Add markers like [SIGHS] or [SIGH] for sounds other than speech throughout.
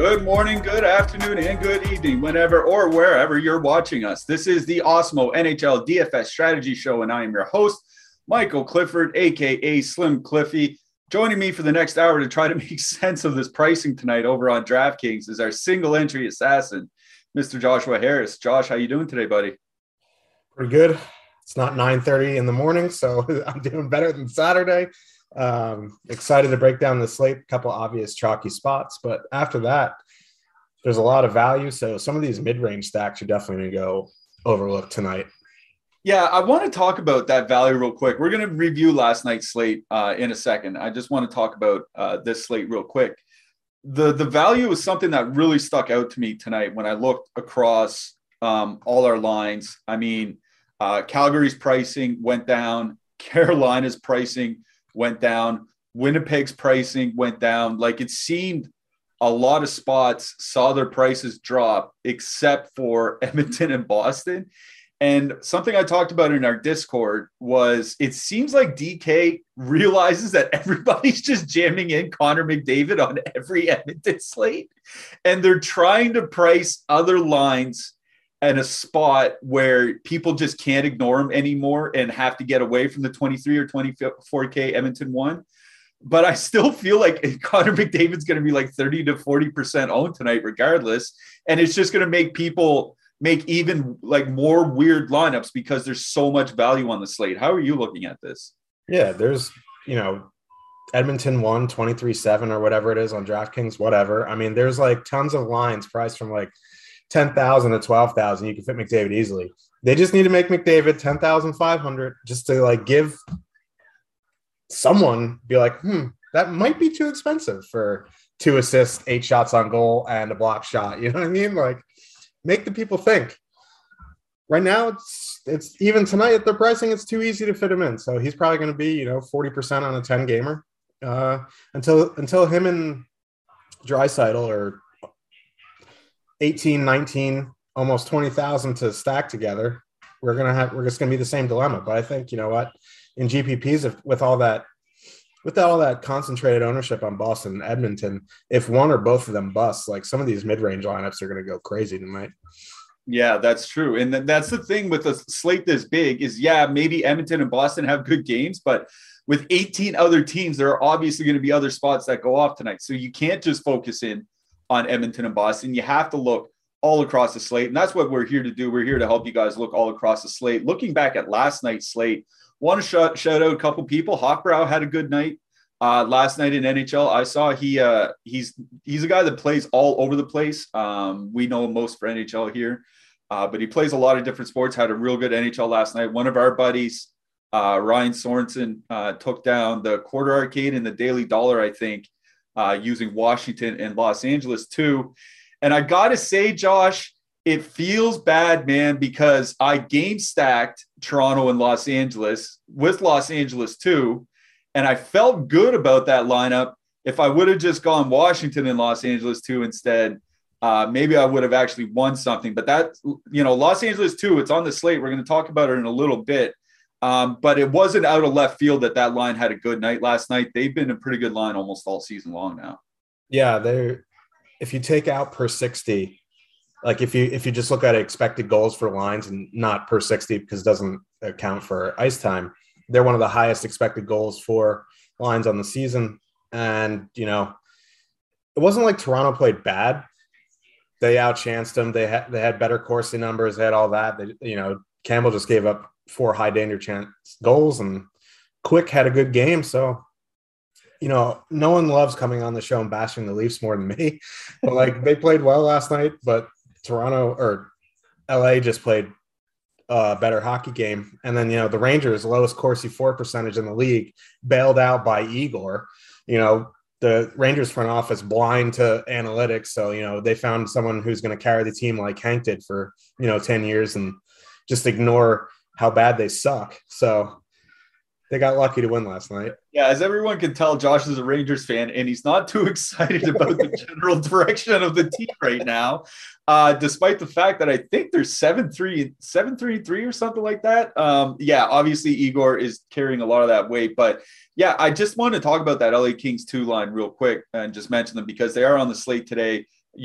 Good morning, good afternoon, and good evening, whenever or wherever you're watching us. This is the Awesemo NHL DFS Strategy Show, and I am your host, Michael Clifford, aka Slim Cliffy. Joining me for the next hour to try to [LAUGHS] make sense of this pricing tonight over on DraftKings is our single entry assassin, Mr. Joshua Harris. Josh, how you doing today, buddy? Pretty good. It's not 9:30 in the morning, so [LAUGHS] I'm doing better than Saturday. Um, excited to break down the slate, a couple obvious chalky spots, but after that, there's a lot of value. So some of these mid-range stacks are definitely going to go overlooked tonight. Yeah, I want to talk about that value real quick. We're going to review last night's slate uh, in a second. I just want to talk about uh, this slate real quick. The the value is something that really stuck out to me tonight when I looked across um, all our lines. I mean, uh, Calgary's pricing went down. [LAUGHS] Carolina's pricing went down. Winnipeg's pricing went down. Like it seemed a lot of spots saw their prices drop, except for [LAUGHS] Edmonton and Boston. And something I talked about in our Discord was it seems like DK realizes that [LAUGHS] everybody's just jamming in Connor McDavid on every Edmonton slate. And they're trying to price other lines at a spot where people just can't ignore him anymore and have to get away from the 23 or 24K Edmonton one. But I still feel like [LAUGHS] Connor McDavid's going to be like 30 to 40% owned tonight, regardless. And it's just going to make people make even like more weird lineups because there's so much value on the slate. How are you looking at this? Yeah, there's, you know, Edmonton won 23 7 or whatever it is on DraftKings, whatever. I mean, there's like tons of lines priced from like 10,000 to 12,000, you can fit McDavid easily. They just need to make McDavid 10,500 just to like give someone be like, hmm, that might be too expensive for two assists, eight shots on goal, and a block shot. [LAUGHS] You know what I mean? Like, make the people think. Right now, it's it's even tonight at their pricing, it's too easy to fit him in. So he's probably going to be, you know, 40% on a 10 gamer. Uh, until until him and Draisaitl or 18, 19, almost 20,000 to stack together, we're going to have, we're just going to be the same dilemma. But I think, you know what, in GPPs, if, with all that, with all that concentrated ownership on Boston and Edmonton, if one or both of them bust, like some of these mid range lineups are going to go crazy tonight. Yeah, that's true. And that's the thing with a slate this big is yeah, maybe Edmonton and Boston have good games, but with 18 other teams, there are obviously going to be other spots that go off tonight. So you can't just focus in on Edmonton and Boston. You have to look all across the slate. And that's what we're here to do. We're here to help you guys look all across the slate. Looking back at last night's slate, want to shout, shout out a couple people. Hawkbrow had a good night uh, last night in NHL. I saw he uh, he's he's a guy that plays all over the place. Um, we know most for NHL here, uh, but he plays a lot of different sports. Had a real good NHL last night. One of our buddies, uh, Ryan Sorensen, uh, took down the quarter arcade and the daily dollar. I think uh, using Washington and Los Angeles too. And I got to say, Josh, it feels bad, man, because I game stacked Toronto and Los Angeles with Los Angeles too. And I felt good about that lineup. If I would have just gone Washington and Los Angeles too instead, uh, maybe I would have actually won something. But that, you know, Los Angeles too, it's on the slate. We're going to talk about it in a little bit. Um, but it wasn't out of left field that that line had a good night last night. They've been a pretty good line almost all season long now. Yeah, they're if you take out per 60, like if you if you just look at expected goals for lines and not per 60 because it doesn't account for ice time, they're one of the highest expected goals for lines on the season. And you know, it wasn't like Toronto played bad. They outchanced them. They had they had better Corsi numbers. They had all that. They, you know, Campbell just gave up four high danger chance goals, and Quick had a good game. So you know, no one loves coming on the show and bashing the Leafs more than me. [LAUGHS] But like they played well last night, but Toronto or LA just played a better hockey game. And then, you know, the Rangers, lowest Corsi for percentage in the league, bailed out by Igor. You know, the Rangers front office blind to analytics. So, you know, they found someone who's going to carry the team like Hank did for, you know, 10 years and just ignore how bad they suck. So they got lucky to win last night. Yeah, as everyone can tell, Josh is a Rangers fan, and he's not too [LAUGHS] excited about the [LAUGHS] general direction of the team right now. Uh, despite the fact that I think they're seven three, seven three three or something like that. Um, yeah, obviously Igor is carrying a lot of that weight, but yeah, I just want to talk about that LA Kings two line real quick and just mention them because they are on the slate today.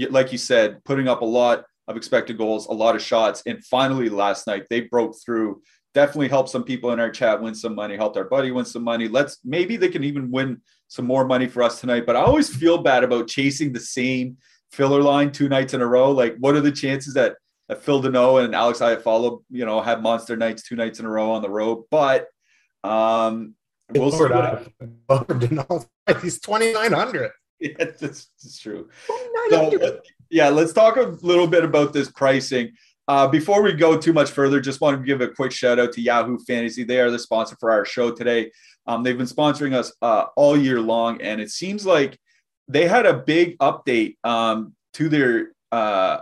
Like you said, putting up a lot of expected goals, a lot of shots, and finally last night they broke through definitely helped some people in our chat win some money, helped our buddy win some money. Let's maybe they can even win some more money for us tonight. But I always feel bad about chasing the same filler line two nights in a row. Like, what are the chances that, that Phil Danault and Alex I Iafallo, you know, have monster nights two nights in a row on the road? But um, we'll see. What... [LAUGHS] He's twenty nine hundred. [LAUGHS] Yeah, that's, that's true. So, yeah, let's talk a little bit about this pricing. Uh, before we go too much further, just want to give a quick shout out to Yahoo Fantasy. They are the sponsor for our show today. Um, they've been sponsoring us uh, all year long, and it seems like they had a big update um, to their uh,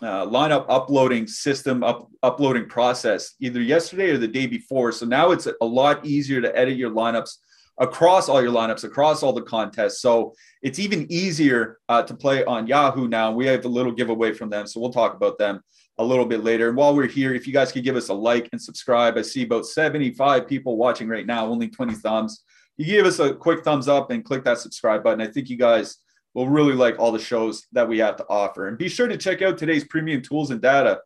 uh, lineup uploading system, up, uploading process either yesterday or the day before. So now it's a lot easier to edit your lineups across all your lineups, across all the contests. So it's even easier uh, to play on Yahoo now. We have a little giveaway from them, so we'll talk about them a little bit later. And while we're here, if you guys could give us a like and subscribe, I see about 75 people watching right now, only 20 thumbs. You give us a quick thumbs up and click that subscribe button. I think you guys will really like all the shows that we have to offer. And be sure to check out today's premium tools and data.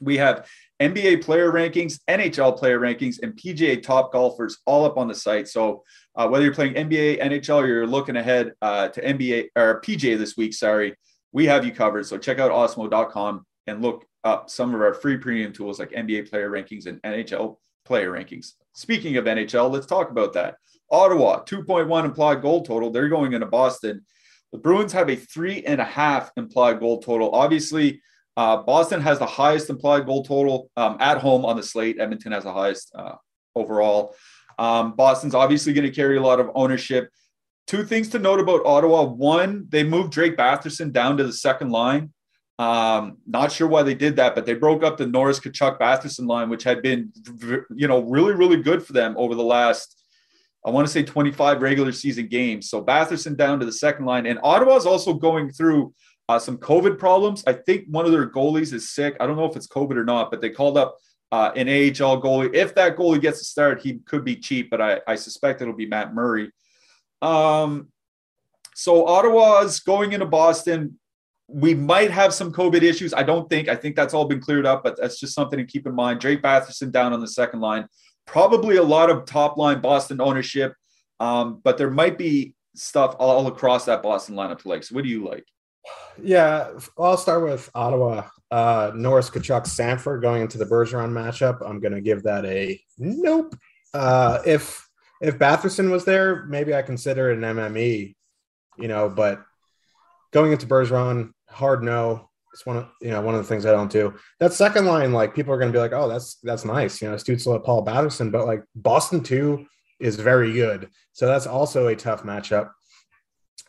We have NBA player rankings, NHL player rankings, and PGA top golfers all up on the site. So uh, whether you're playing NBA, NHL, or you're looking ahead uh, to NBA or PGA this week, sorry, we have you covered. So check out awesemo.com and look up some of our free premium tools like NBA player rankings and NHL player rankings. Speaking of NHL, let's talk about that. Ottawa, 2.1 implied goal total. They're going into Boston. The Bruins have a three and a half implied goal total. Obviously, uh, Boston has the highest implied goal total um, at home on the slate. Edmonton has the highest uh, overall. Um, Boston's obviously going to carry a lot of ownership. Two things to note about Ottawa. One, they moved Drake Batherson down to the second line. Um, not sure why they did that, but they broke up the Norris Tkachuk Batherson line, which had been, you know, really, really good for them over the last, I want to say 25 regular season games. So Batherson down to the second line. And Ottawa is also going through uh, some COVID problems. I think one of their goalies is sick. I don't know if it's COVID or not, but they called up uh, an AHL goalie. If that goalie gets a start, he could be cheap, but I, I suspect it'll be Matt Murray. Um, so Ottawa's going into Boston we might have some COVID issues. I don't think. I think that's all been cleared up, but that's just something to keep in mind. Drake Batherson down on the second line. Probably a lot of top line Boston ownership, um, but there might be stuff all across that Boston lineup to like. So, what do you like? Yeah, I'll start with Ottawa. Uh, Norris Tkachuk Sanford going into the Bergeron matchup. I'm going to give that a nope. Uh, if if Batherson was there, maybe I consider it an MME, you know, but going into Bergeron, hard no. It's one of you know one of the things I don't do. That second line, like people are going to be like, oh, that's that's nice, you know, Stützle, Paul Batherson, but like Boston two is very good, so that's also a tough matchup.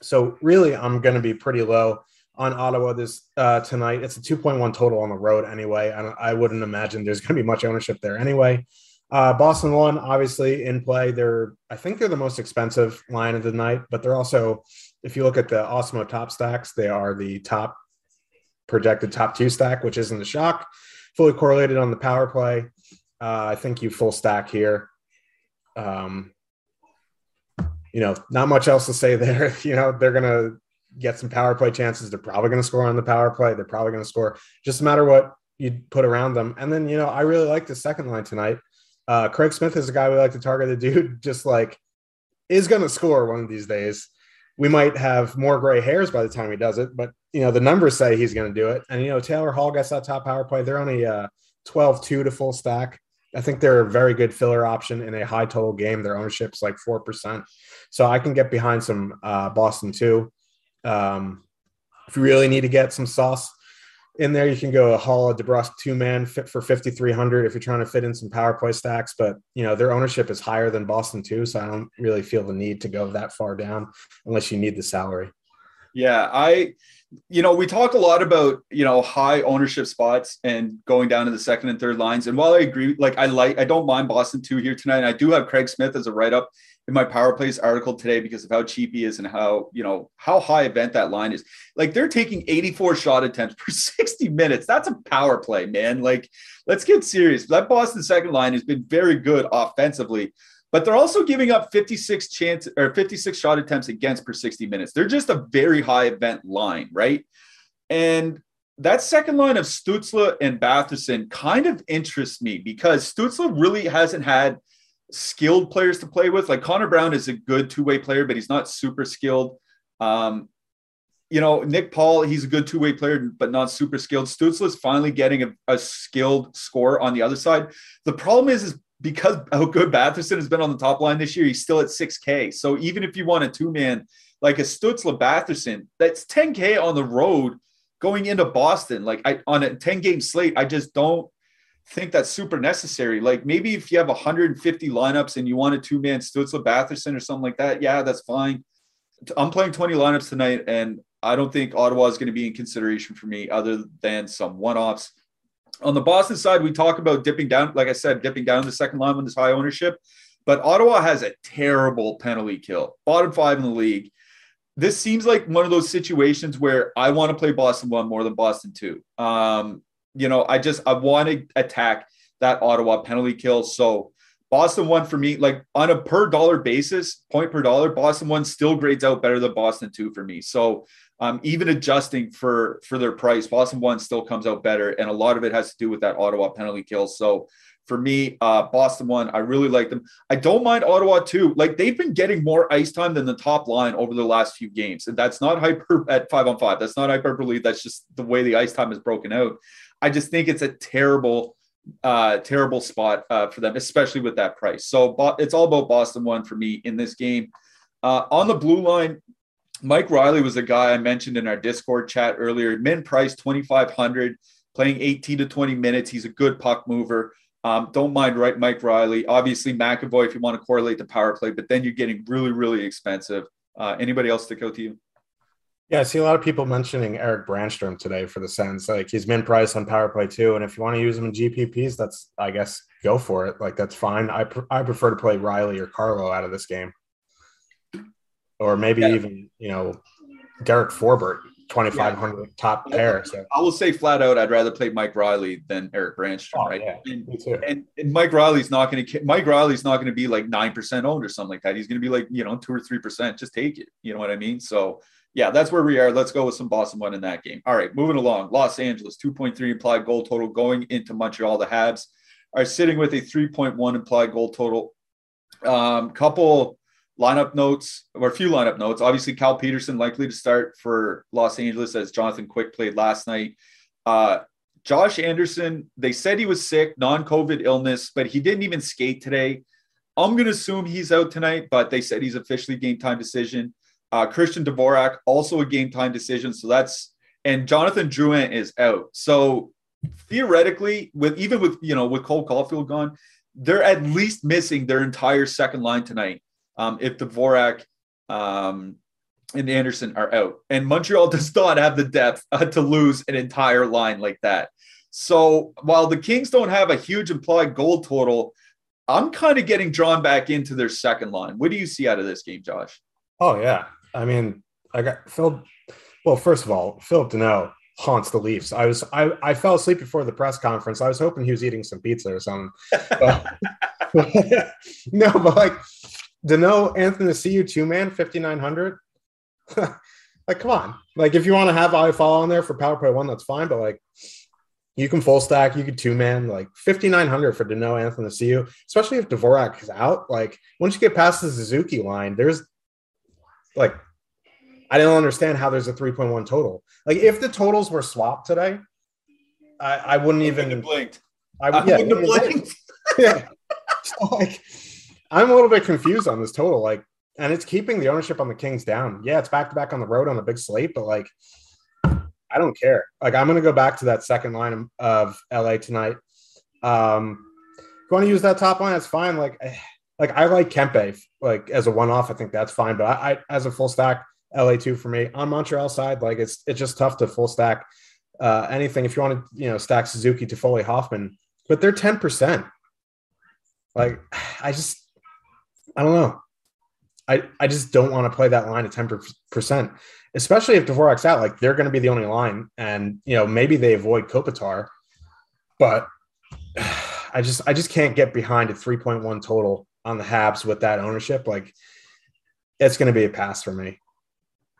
So really, I'm going to be pretty low on Ottawa this uh, tonight. It's a 2.1 total on the road anyway. I, I wouldn't imagine there's going to be much ownership there anyway. Uh, Boston one, obviously in play. They're I think they're the most expensive line of the night, but they're also if you look at the Awesemo top stacks, they are the top projected top two stack, which isn't a shock. Fully correlated on the power play. Uh, I think you full stack here. Um, you know, not much else to say [LAUGHS] there. You know, they're gonna get some power play chances. They're probably gonna score on the power play. They're probably gonna score. Just no matter what you put around them. And then you know, I really like the second line tonight. Uh, Craig Smith is a guy we like to target. The dude [LAUGHS] just like is gonna score one of these days we might have more gray hairs by the time he does it, but you know the numbers say he's going to do it. And you know Taylor Hall gets that top power play. They're only uh, 12-2 to full stack. I think they're a very good filler option in a high total game. Their ownership's like four percent, so I can get behind some uh, Boston too. Um, if you really need to get some sauce in there, you can go a Haula DeBrusk two man fit for fifty three hundred if you're trying to fit in some power play stacks. But you know their ownership is higher than Boston too, so I don't really feel the need to go that far down unless you need the salary. Yeah, I you know, we talk a lot about, you know, high ownership spots and going down to the second and third lines. And while I agree, like I like, I don't mind Boston two here tonight. I do have Craig Smith as a write up in my power plays article today because of how cheap he is and how, you know, how high event that line is. Like they're taking 84 shot attempts per [LAUGHS] 60 minutes. That's a power play, man. Like, let's get serious. That Boston second line has been very good offensively but they're also giving up 56 chance or 56 shot attempts against per 60 minutes. They're just a very high event line, right? And that second line of Stützle and Batherson kind of interests me because Stützle really hasn't had skilled players to play with. Like Connor Brown is a good two way player, but he's not super skilled. Um, you know, Nick Paul, he's a good two way player, but not super skilled. Stützle is finally getting a, a, skilled score on the other side. The problem is, is because how good Batherson has been on the top line this year, he's still at 6K. So even if you want a two man like a Stützle Batherson, that's 10K on the road going into Boston. Like I on a 10 game slate, I just don't think that's super necessary. Like maybe if you have 150 lineups and you want a two man Stützle Batherson or something like that, yeah, that's fine. I'm playing 20 lineups tonight, and I don't think Ottawa is going to be in consideration for me other than some one offs on the Boston side, we talk about dipping down, like I said, dipping down the second line with this high ownership. But Ottawa has a terrible penalty kill, bottom five in the league. This seems like one of those situations where I want to play Boston one more than Boston two. Um, you know, I just I want to attack that Ottawa penalty kill. So Boston one for me, like on a per dollar basis, point per dollar, Boston one still grades out better than Boston two for me. So um, even adjusting for for their price, Boston one still comes out better, and a lot of it has to do with that Ottawa penalty kill. So for me, uh, Boston one, I really like them. I don't mind Ottawa too. Like they've been getting more ice time than the top line over the last few games, and that's not hyper [LAUGHS] at five on five. That's not hyperbole. That's just the way the ice time is broken out. I just think it's a terrible, uh, terrible spot uh, for them, especially with that price. So it's all about Boston one for me in this game. Uh, on the blue line, Mike Reilly was a guy I mentioned in our Discord chat earlier. Min price 2,500, playing 18 to 20 minutes. He's a good puck mover. Um, don't mind right, Mike Reilly. Obviously, McAvoy if you want to correlate the power play, but then you're getting really, really expensive. Uh, anybody else stick out to you? Yeah, I see a lot of people mentioning Erik Brannstrom today for the Sens. Like he's min price on power play too, and if you want to use him in GPPs, that's I guess go for it. Like that's fine. I pr- I prefer to play Reilly or Carlo out of this game or maybe yeah. even you know Derek Forbort, twenty five hundred yeah. top pair. So I will say flat out, I'd rather play Mike Reilly than Erik Brannstrom, oh, right? Yeah, and, and, and, Mike Reilly's not going to Mike Reilly's not going to be like nine percent owned or something like that. He's going to be like you know two or three percent. Just take it. You know what I mean? So. Yeah, that's where we are. Let's go with some Boston one in that game. All right, moving along. Los Angeles, 2.3 implied goal total going into Montreal. The Habs are sitting with a 3.1 implied goal total. Um, couple lineup notes or a few lineup notes. Obviously, Cal Petersen likely to start for Los Angeles as Jonathan Quick played last night. Uh, Josh Anderson, they said he was sick, non COVID illness, but he didn't even skate today. I'm going to assume he's out tonight, but they said he's officially game time decision. Uh, Christian Dvorak, also a game time decision. So that's, and Jonathan Drouin is out. So theoretically, with even with, you know, with Cole Caufield gone, they're at least missing their entire second line tonight um, if Dvorak um, and Anderson are out. And Montreal [LAUGHS] does not have the depth uh, to lose an entire line like that. So while the Kings don't have a huge implied goal total, I'm kind of getting drawn back into their second line. What do you see out of this game, Josh? Oh yeah, I mean, I got Phil. Well, first of all, Phillip Danault haunts the Leafs. I was I, I fell asleep before the press conference. I was hoping he was eating some pizza or something. But, [LAUGHS] no, but like Danault, Anthony you two man, 5,900. [LAUGHS] like, come on. Like, if you want to have Iafallo on there for power play one, that's fine. But like, you can full stack, you could two man, like 5,900 for Danault, Anthony you, especially if Dvorak is out. Like, once you get past the Suzuki line, there's like, I don't understand how there's a 3.1 total. Like, if the totals were swapped today, I, I wouldn't even blinked. I, I yeah, wouldn't have blinked. [LAUGHS] yeah. So, like, I'm a little bit confused on this total. Like, and it's keeping the ownership on the Kings down. Yeah, it's back to back on the road on a big slate, but like, I don't care. Like, I'm going to go back to that second line of LA tonight. Um, if you want to use that top line, that's fine. Like, like I like Kempe like as a one off. I think that's fine, but I, I as a full stack, LA two for me on Montreal side. Like, it's it's just tough to full stack uh, anything if you want to you know stack Suzuki Toffoli Hoffman, but they're ten percent. Like, I just I don't know. I, I just don't want to play that line at 10%, especially if Dvorak's out. Like they're going to be the only line. And, you know, maybe they avoid Kopitar, but [SIGHS] I just, I just can't get behind a 3.1 total on the Habs with that ownership. Like it's going to be a pass for me.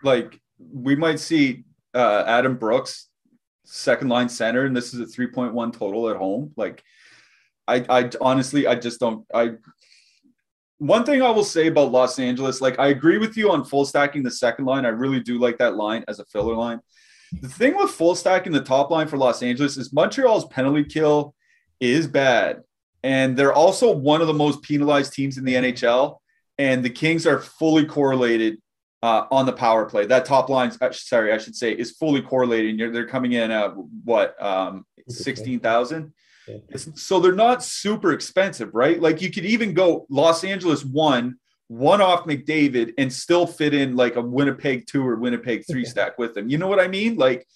Like we might see uh, Adam Brooks, second line center, and this is a 3.1 total at home. Like I, I honestly, I just don't, I, one thing I will say about Los Angeles, like I agree with you on full stacking the second line. I really do like that line as a filler line. The thing with full stacking the top line for Los Angeles is Montreal's penalty kill is bad. And they're also one of the most penalized teams in the NHL. And the Kings are fully correlated uh, on the power play. That top line, uh, sorry, I should say, is fully correlated. And they're coming in at what, um, 16,000? So they're not super expensive, right? Like you could even go Los Angeles one, one off McDavid, and still fit in like a Winnipeg two or Winnipeg three stack with them. You know what I mean? Like,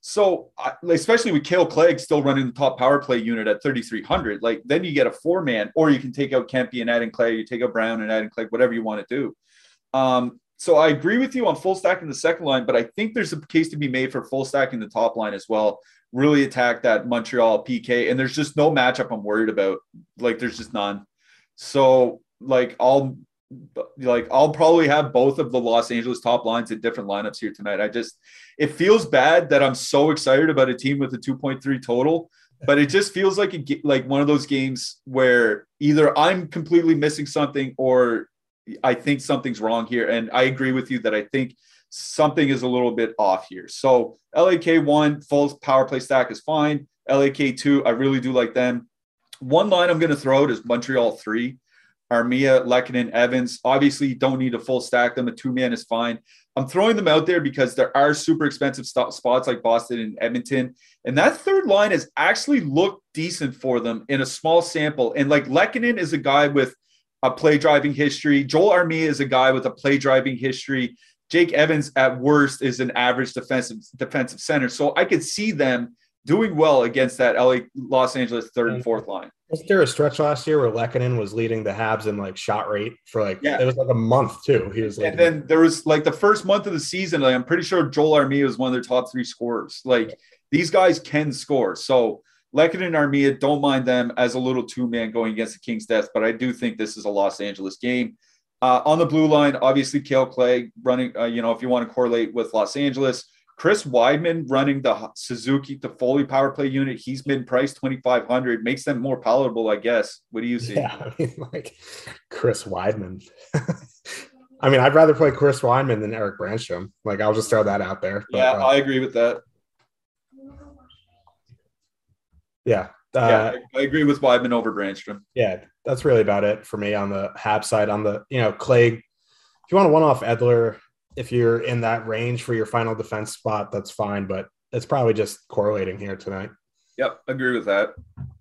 so especially with Kale Clague still running the top power play unit at 3,300, like then you get a four man, or you can take out Kempe and add in Clague, you take out Brown and add in Clague, whatever you want to do. Um, so I agree with you on full stack in the second line, but I think there's a case to be made for full stack in the top line as well really attack that Montreal PK. And there's just no matchup I'm worried about. Like there's just none. So like I'll like I'll probably have both of the Los Angeles top lines in different lineups here tonight. I just it feels bad that I'm so excited about a team with a 2.3 total, but it just feels like a, like one of those games where either I'm completely missing something or I think something's wrong here. And I agree with you that I think something is a little bit off here. So LAK1 full power play stack is fine. LAK2, I really do like them. One line I'm going to throw out is Montreal 3. Armia, Lehkonen, Evans. Obviously, you don't need a full stack them. A two man is fine. I'm throwing them out there because there are super expensive st- spots like Boston and Edmonton. And that third line has actually looked decent for them in a small sample. And like Lehkonen is a guy with a play driving history. Joel Armia is a guy with a play driving history. Jake Evans at worst is an average defensive defensive center. So I could see them doing well against that LA Los Angeles third and mm. fourth line. Was there a stretch last year where Lehkonen was leading the Habs in like shot rate for like yeah. it was like a month too. He was like, and then there was like the first month of the season. Like, I'm pretty sure Joel Armia was one of their top three scorers. Like these guys can score. So Lehkonen and Armia, don't mind them as a little two man going against the Kings Death, but I do think this is a Los Angeles game. Uh, on the blue line, obviously, Kale Clague running, uh, you know, if you want to correlate with Los Angeles, Chris Wideman running the Suzuki Toffoli power play unit. He's been priced 2,500, makes them more palatable, I guess. What do you see? Yeah, [LAUGHS] I mean, like Chris Wideman. [LAUGHS] I mean, I'd rather play Chris Wideman than Erik Brannstrom. Like, I'll just throw that out there. But, yeah, uh, I agree with that. Yeah. Uh, yeah, I agree with Wideman over Brannstrom. Yeah, that's really about it for me on the Hab side. On the you know Clague, if you want to one off Edler, if you're in that range for your final defense spot, that's fine. But it's probably just correlating here tonight. Yep, agree with that.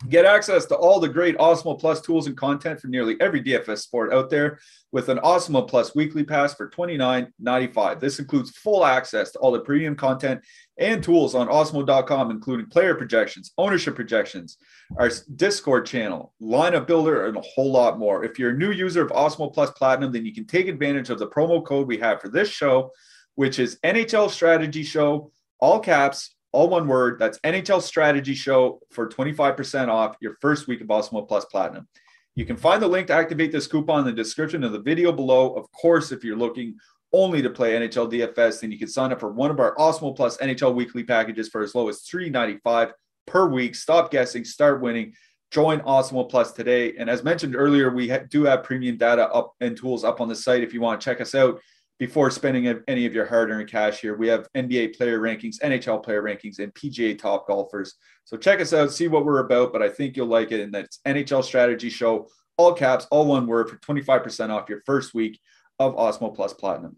Get access to all the great Awesemo Plus tools and content for nearly every DFS sport out there with an Awesemo Plus weekly pass for $29.95. This includes full access to all the premium content and tools on awesemo.com, including player projections, ownership projections, our Discord channel, lineup builder, and a whole lot more. If you're a new user of Awesemo Plus Platinum, then you can take advantage of the promo code we have for this show, which is NHL Strategy Show, all caps, all one word. That's NHL Strategy Show for 25% off your first week of Awesemo Plus Platinum. You can find the link to activate this coupon in the description of the video below. Of course, if you're looking only to play NHL DFS, then you can sign up for one of our Awesemo Plus NHL weekly packages for as low as $3.95 per week. Stop guessing, start winning. Join Awesemo Plus today. And as mentioned earlier, we ha- do have premium data up and tools up on the site if you want to check us out before spending any of your hard-earned cash here. We have NBA player rankings, NHL player rankings, and PGA top golfers. So check us out, see what we're about. But I think you'll like it. And that's NHL Strategy Show, all caps, all one word for 25% off your first week of Awesemo Plus Platinum.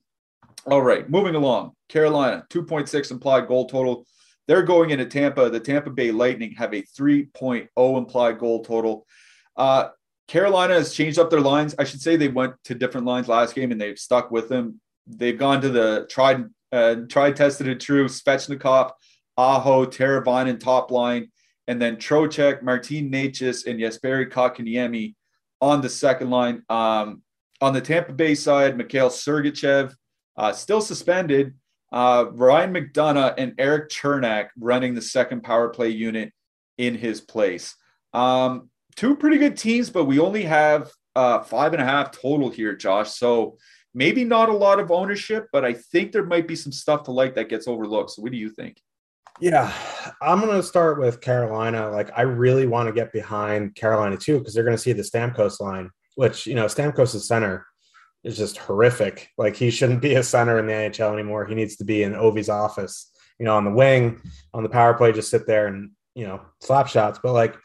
All right, moving along. Carolina, 2.6 implied goal total. They're going into Tampa. The Tampa Bay Lightning have a 3.0 implied goal total. Uh, Carolina has changed up their lines. I should say they went to different lines last game and they've stuck with them. They've gone to the tried, uh, tried, tested, and true Svechnikov, Aho, Teravainen top line, and then Trocheck, Martin Necas, and Jesperi Kotkaniemi on the second line. Um, on the Tampa Bay side, Mikhail Sergachev, uh, still suspended. Uh, Ryan McDonagh and Erik Cernak running the second power play unit in his place. Um, two pretty good teams, but we only have uh, five and a half total here, Josh. So maybe not a lot of ownership, but I think there might be some stuff to like that gets overlooked. So what do you think? Yeah, I'm going to start with Carolina. Like, I really want to get behind Carolina too because they're going to see the Stamkos line, which you know Stamkos' center is just horrific. Like, he shouldn't be a center in the NHL anymore. He needs to be in Ovi's office, you know, on the wing, on the power play, just sit there and you know slap shots. But like,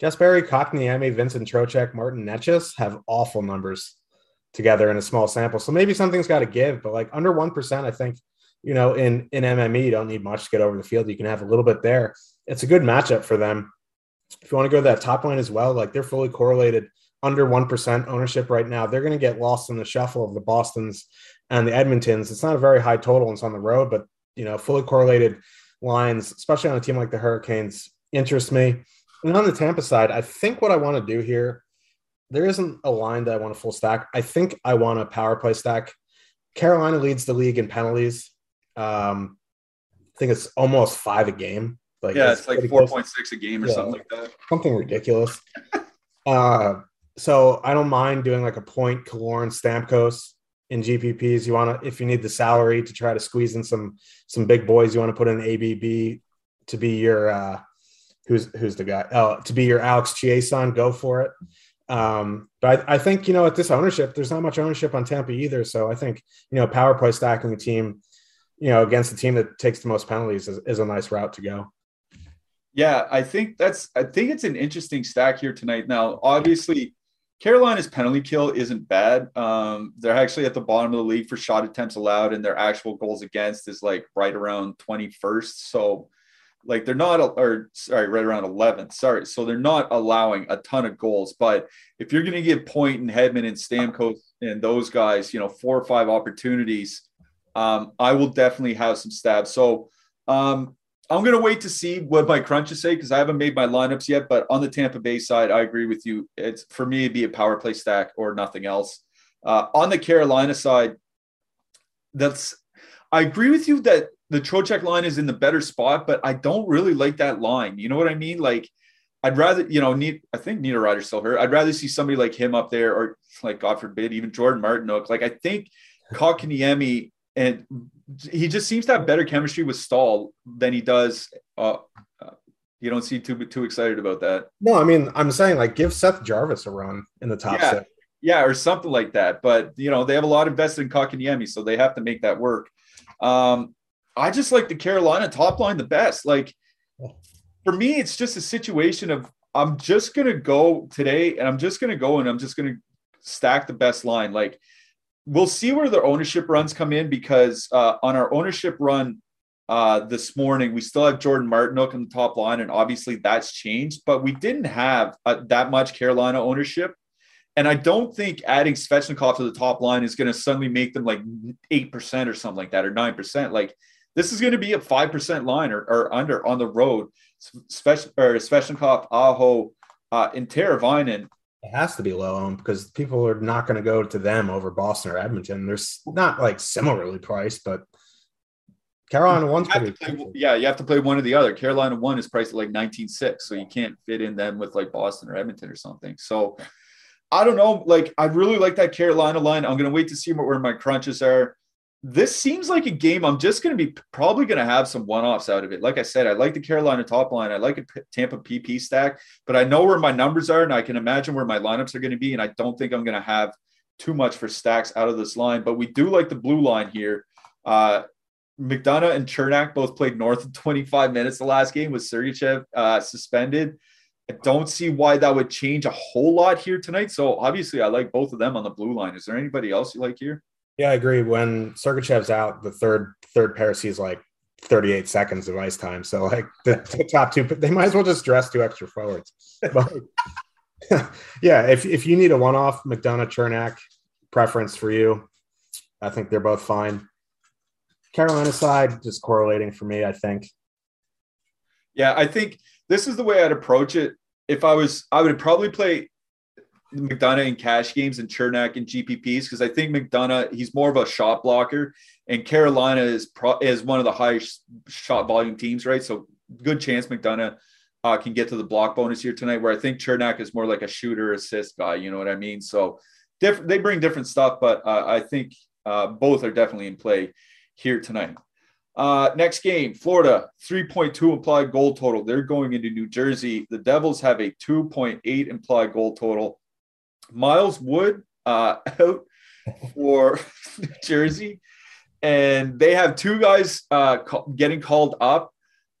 Jesperi, Kotkaniemi, Vincent Trocheck, Martin Necas have awful numbers together in a small sample. So maybe something's got to give, but like under 1%, I think you know, in in MME, you don't need much to get over the field. You can have a little bit there. It's a good matchup for them. If you want to go to that top line as well, like they're fully correlated under 1% ownership right now. They're going to get lost in the shuffle of the Bostons and the Edmontons. It's not a very high total and it's on the road, but you know, fully correlated lines, especially on a team like the Hurricanes, interest me. And on the Tampa side, I think what I want to do here, there isn't a line that I want a full stack. I think I want a power play stack. Carolina leads the league in penalties. Um, I think it's almost five a game. Like yeah, it's, it's like four point six a game or yeah, something like that. Something ridiculous. [LAUGHS] uh, so I don't mind doing like a point Killorn Stamkos in GPPs. You want to, if you need the salary to try to squeeze in some some big boys, you want to put in ABB to be your uh, who's who's the guy? Oh, to be your Alex Chiasson, go for it. Um, but I, I, think you know at this ownership, there's not much ownership on Tampa either. So I think you know power play stacking the team you know, against the team that takes the most penalties is, is a nice route to go. Yeah, I think that's I think it's an interesting stack here tonight. Now, obviously, Carolina's penalty kill isn't bad. Um, they're actually at the bottom of the league for shot attempts allowed, and their actual goals against is like right around 21st. So, like they're not, or sorry, right around 11th. Sorry, so they're not allowing a ton of goals. But if you're going to give Point and Hedman and Stamkos and those guys, you know, four or five opportunities um, I will definitely have some stabs. So um, I'm going to wait to see what my crunches say because I haven't made my lineups yet. But on the Tampa Bay side, I agree with you. It's for me, it'd be a power play stack or nothing else. Uh, on the Carolina side, that's I agree with you that the Trocheck line is in the better spot, but I don't really like that line. You know what I mean? Like, I'd rather, you know, need I think Nita Niederreiter's still hurt. I'd rather see somebody like him up there, or like God forbid, even Jordan Martinook. Like, I think Kotkaniemi and he just seems to have better chemistry with Staal than he does. Uh, uh, you don't seem too too excited about that. No, I mean I'm saying like give Seth Jarvis a run in the top yeah. six. Yeah, or something like that. But you know they have a lot invested in Kotkaniemi, so they have to make that work. Um, I just like the Carolina top line the best. Like for me, it's just a situation of I'm just gonna go today, and I'm just gonna go and I'm just gonna stack the best line. Like we'll see where the ownership runs come in because uh, on our ownership run uh, this morning, we still have Jordan Martinook in the top line, and obviously that's changed, but we didn't have uh, that much Carolina ownership. And I don't think adding Svechnikov to the top line is going to suddenly make them like 8% or something like that, or 9%. Like this is going to be a 5% line or, or under on the road. Svech, or Svechnikov, Aho, uh, and Teravainen it has to be low owned because people are not going to go to them over Boston or Edmonton. They're not like similarly priced, but Carolina one's pretty. Play, yeah, you have to play one or the other. Carolina one is priced at like 19.6, so you can't fit in them with like Boston or Edmonton or something. So I don't know. Like I really like that Carolina line. I'm going to wait to see where my crunches are this seems like a game I'm just going to be probably going to have some one offs out of it. Like I said, I like the Carolina top line. I like a Tampa PP stack, but I know where my numbers are and I can imagine where my lineups are going to be. And I don't think I'm going to have too much for stacks out of this line, but we do like the blue line here. Uh, McDonagh and Cernak both played north of 25 minutes the last game with Sergachev uh, suspended. I don't see why that would change a whole lot here tonight. So obviously, I like both of them on the blue line. Is there anybody else you like here? Yeah, I agree. When Sergachev's out, the third third pair sees like 38 seconds of ice time. So like [LAUGHS] the, the top two, they might as well just dress two extra forwards. [LAUGHS] But [LAUGHS] yeah, if if you need a one off McDonagh Cernak preference for you, I think they're both fine. Carolina side just correlating for me, I think. Yeah, I think this is the way I'd approach it. If I was, I would probably play McDonagh in cash games and Cernak in GPPs because I think McDonagh he's more of a shot blocker, and Carolina is pro, is one of the highest shot volume teams, right? So good chance McDonagh uh, can get to the block bonus here tonight. Where I think Cernak is more like a shooter assist guy. You know what I mean? So different. They bring different stuff, but uh, I think uh, both are definitely in play here tonight. Uh, next game, Florida, 3.2 implied goal total. They're going into New Jersey. The Devils have a 2.8 implied goal total. Miles Wood uh, [LAUGHS] out for [LAUGHS] New Jersey, and they have two guys uh, getting called up.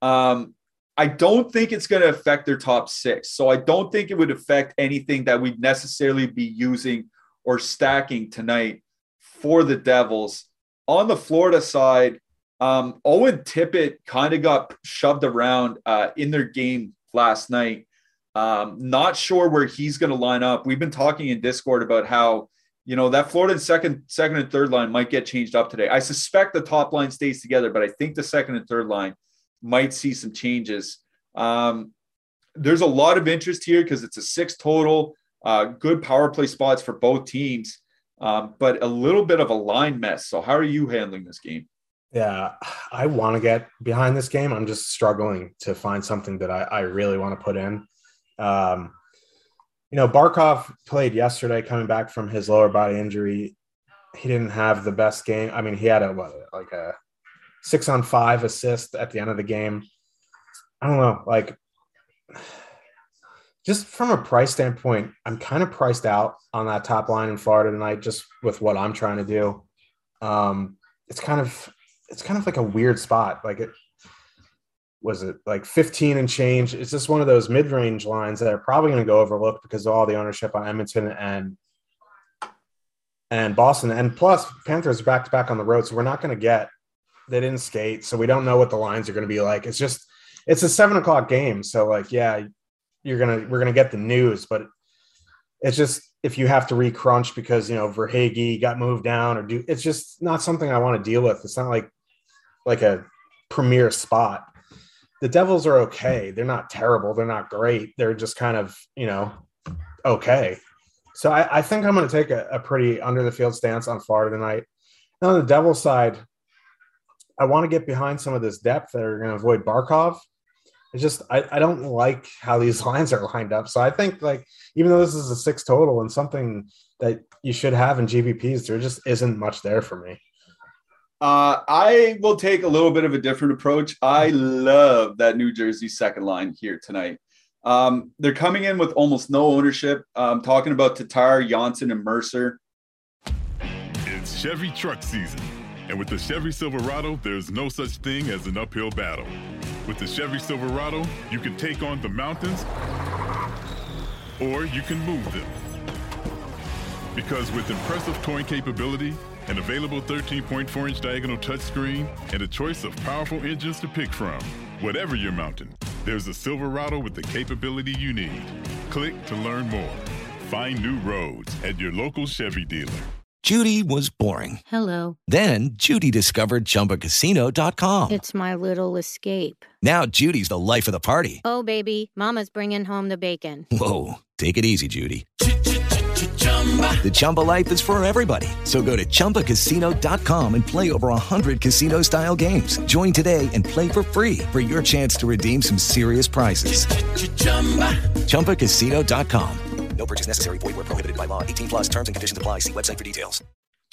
Um, I don't think it's going to affect their top six. So I don't think it would affect anything that we'd necessarily be using or stacking tonight for the Devils. On the Florida side, um, Owen Tippett kind of got shoved around uh, in their game last night. Um, not sure where he's going to line up. We've been talking in Discord about how you know that Florida second, second and third line might get changed up today. I suspect the top line stays together, but I think the second and third line might see some changes. Um, there's a lot of interest here because it's a six total. Uh, good power play spots for both teams, um, but a little bit of a line mess. So, how are you handling this game? Yeah, I want to get behind this game. I'm just struggling to find something that I, I really want to put in. Um, you know, Barkov played yesterday coming back from his lower body injury. He didn't have the best game. I mean, he had a what, like a six on five assist at the end of the game. I don't know, like just from a price standpoint, I'm kind of priced out on that top line in Florida tonight, just with what I'm trying to do. Um, it's kind of it's kind of like a weird spot. Like it was it like 15 and change. It's just one of those mid-range lines that are probably going to go overlooked because of all the ownership on Edmonton and and Boston. And plus Panthers are back to back on the road. So we're not going to get they didn't skate. So we don't know what the lines are going to be like. It's just it's a seven o'clock game. So like, yeah, you're gonna we're gonna get the news, but it's just if you have to recrunch because you know Verhaeghe got moved down or do it's just not something I want to deal with. It's not like like a premier spot. The Devils are okay. They're not terrible. They're not great. They're just kind of, you know, okay. So I, I think I'm going to take a, a, pretty under the field stance on Florida tonight. And on the Devils side, I want to get behind some of this depth that are going to avoid Barkov. It's just I, I don't like how these [LAUGHS] lines are lined up. So I think like even though this is a six total and something that you should have in GPPs, there just isn't much there for me. Uh, I will take a little bit of a different approach. I love that New Jersey second line here tonight. Um, they're coming in with almost no ownership. I'm talking about Tatar, Johnsson, and Mercer. It's Chevy truck season. And with the Chevy Silverado, there's no such thing as an uphill battle. With the Chevy Silverado, you can take on the mountains or you can move them. Because with impressive towing capability, an available 13.4 inch diagonal touchscreen, and a choice of powerful engines to pick from. Whatever your mountain, there's a Silverado with the capability you need. Click to learn more. Find new roads at your local Chevy dealer. Judy was boring. Hello. Then Judy discovered chumbacasino.com. It's my little escape. Now Judy's the life of the party. Oh, baby, Mama's bringing home the bacon. Whoa. Take it easy, Judy. Chumba. The Chumba life is for everybody. So go to ChumbaCasino.com and play over 100 casino style games. Join today and play for free for your chance to redeem some serious prizes. Ch-ch-chumba. ChumbaCasino.com. No purchase necessary. Void where prohibited by law. 18 plus terms and conditions apply. See website for details.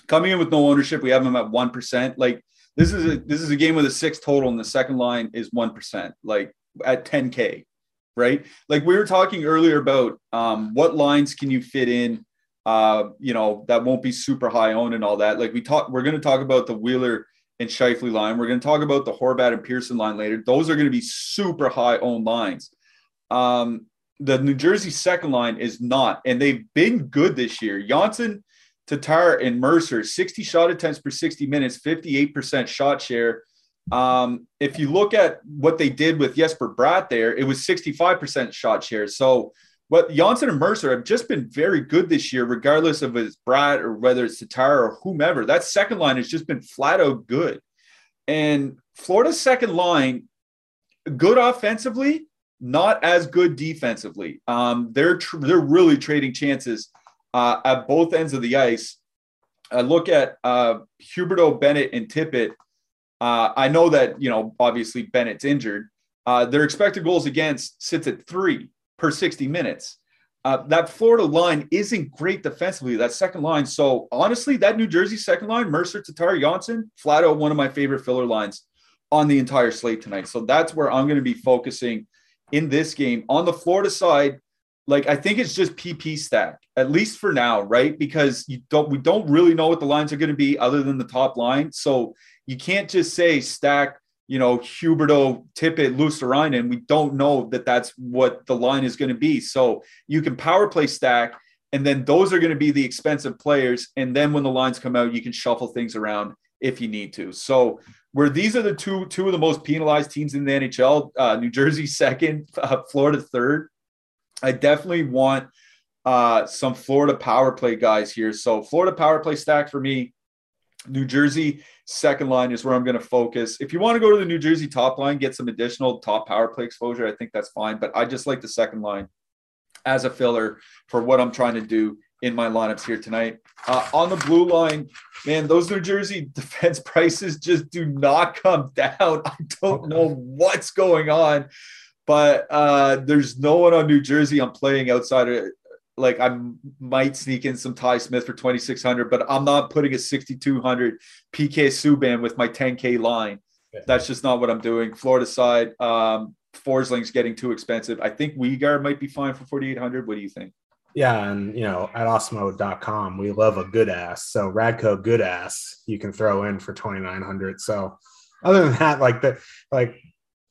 Coming in with no ownership, we have them at 1%. Like this is a this is a game with a six total, and the second line is 1%, like at 10K. Right. Like we were talking earlier about um, what lines can you fit in uh, you know, that won't be super high owned and all that. Like we talk, we're going to talk about the Wheeler and Scheifele line. We're going to talk about the Horvat and Pearson line later. Those are going to be super high owned lines. Um, the New Jersey second line is not, and they've been good this year. Johnsson, Tatar, and Mercer, 60 shot attempts per 60 minutes, 58% shot share. Um, if you look at what they did with Jesper Bratt there, it was 65% shot share. So what Johnsson and Mercer have just been very good this year, regardless of it's Bratt or whether it's Tatar or whomever. That second line has just been flat out good. And Florida's second line, good offensively, not as good defensively. Um, they're tr- they're really trading chances uh, at both ends of the ice. I look at uh, Huberdeau, Bennett, and Tippett. Uh, I know that you know obviously Bennett's injured. Uh, their expected goals against sits at three per 60 minutes. Uh, that Florida line isn't great defensively. That second line. So honestly, that New Jersey second line, Mercer, Tatar, Johnsson, flat out one of my favorite filler lines on the entire slate tonight. So that's where I'm going to be focusing in this game. On the Florida side, like I think it's just PP stack, at least for now, right? Because you don't we don't really know what the lines are going to be other than the top line. So you can't just say stack, you know, Huberdeau, Tippett, Luostarinen. We don't know that that's what the line is going to be. So you can power play stack, and then those are going to be the expensive players. And then when the lines come out, you can shuffle things around if you need to. So where these are the two two of the most penalized teams in the NHL. Uh, New Jersey [LAUGHS] second, uh, Florida third. I definitely want uh, some Florida power play guys here. So Florida power play stack for me. New Jersey second line is where I'm going to focus. If you want to go to the New Jersey top line, get some additional top power play exposure, I think that's fine. But I just like the second line as a filler for what I'm trying to do in my lineups here tonight. Uh, on the blue line, man, those New Jersey [LAUGHS] defense prices just do not come down. I don't know what's going on, but uh, there's no one on New Jersey I'm playing outside of. Like I might sneak in some Ty Smith for 2600, but I'm not putting a 6200 PK Subban with my 10k line. Yeah. That's just not what I'm doing. Florida side, um, Forsling's getting too expensive. I think Weegar might be fine for 4800. What do you think? Yeah, and you know, at Awesemo.com, we love a good ass. So Radko Gudas you can throw in for 2900. So other than that, like the like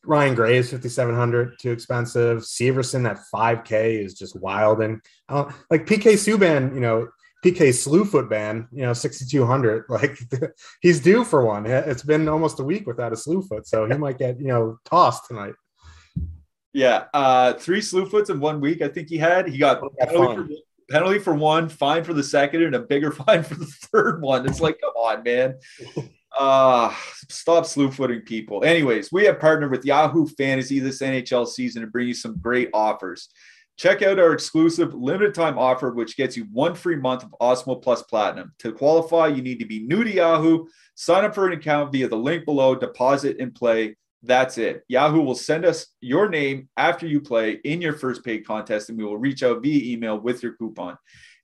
Ryan Graves 5700 too expensive. Severson at 5k is just wild and uh, like PK Subban, you know, PK Slewfoot ban, you know, 6200 [LAUGHS] like [LAUGHS] he's due for one. It's been almost a week without a Slewfoot, so he might get, you know, tossed tonight. Yeah, uh, three Slewfoots in one week. I think he had. He got penalty for, penalty for, one, fine for the second, and a bigger [LAUGHS] fine for the third one. It's like, come on, man. Uh, stop slewfooting people. Anyways, we have partnered with Yahoo Fantasy this NHL season to bring you some great offers. Check out our exclusive limited time offer, which gets you one free month of Awesemo Plus Platinum. To qualify, you need to be new to Yahoo, sign up for an account via the link below, deposit and play. That's it. Yahoo will send us your name after you play in your first paid contest, and we will reach out via email with your coupon.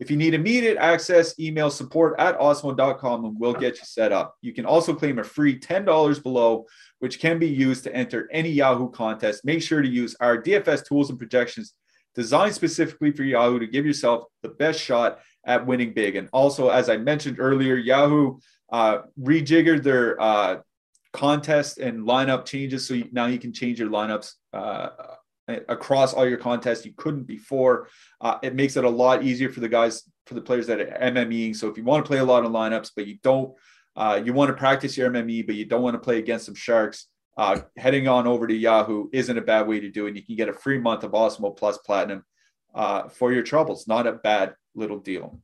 If you need immediate access, email support at awesemo.com and we'll get you set up. You can also claim a free $10 below, which can be used to enter any Yahoo contest. Make sure to use our DFS tools and projections designed specifically for Yahoo to give yourself the best shot at winning big. And also, as I mentioned earlier, Yahoo uh, rejiggered their uh, contest and lineup changes. So now you can change your lineups uh, across all your contests. You couldn't before. Uh, it makes it a lot easier for the guys, for the players that are MMEing. So if you want to play a lot of lineups, but you don't, uh, you want to practice your MME, but you don't want to play against some sharks. Uh, heading on over to Yahoo isn't a bad way to do it. You can get a free month of Awesemo Plus Platinum uh, for your troubles. Not a bad little deal.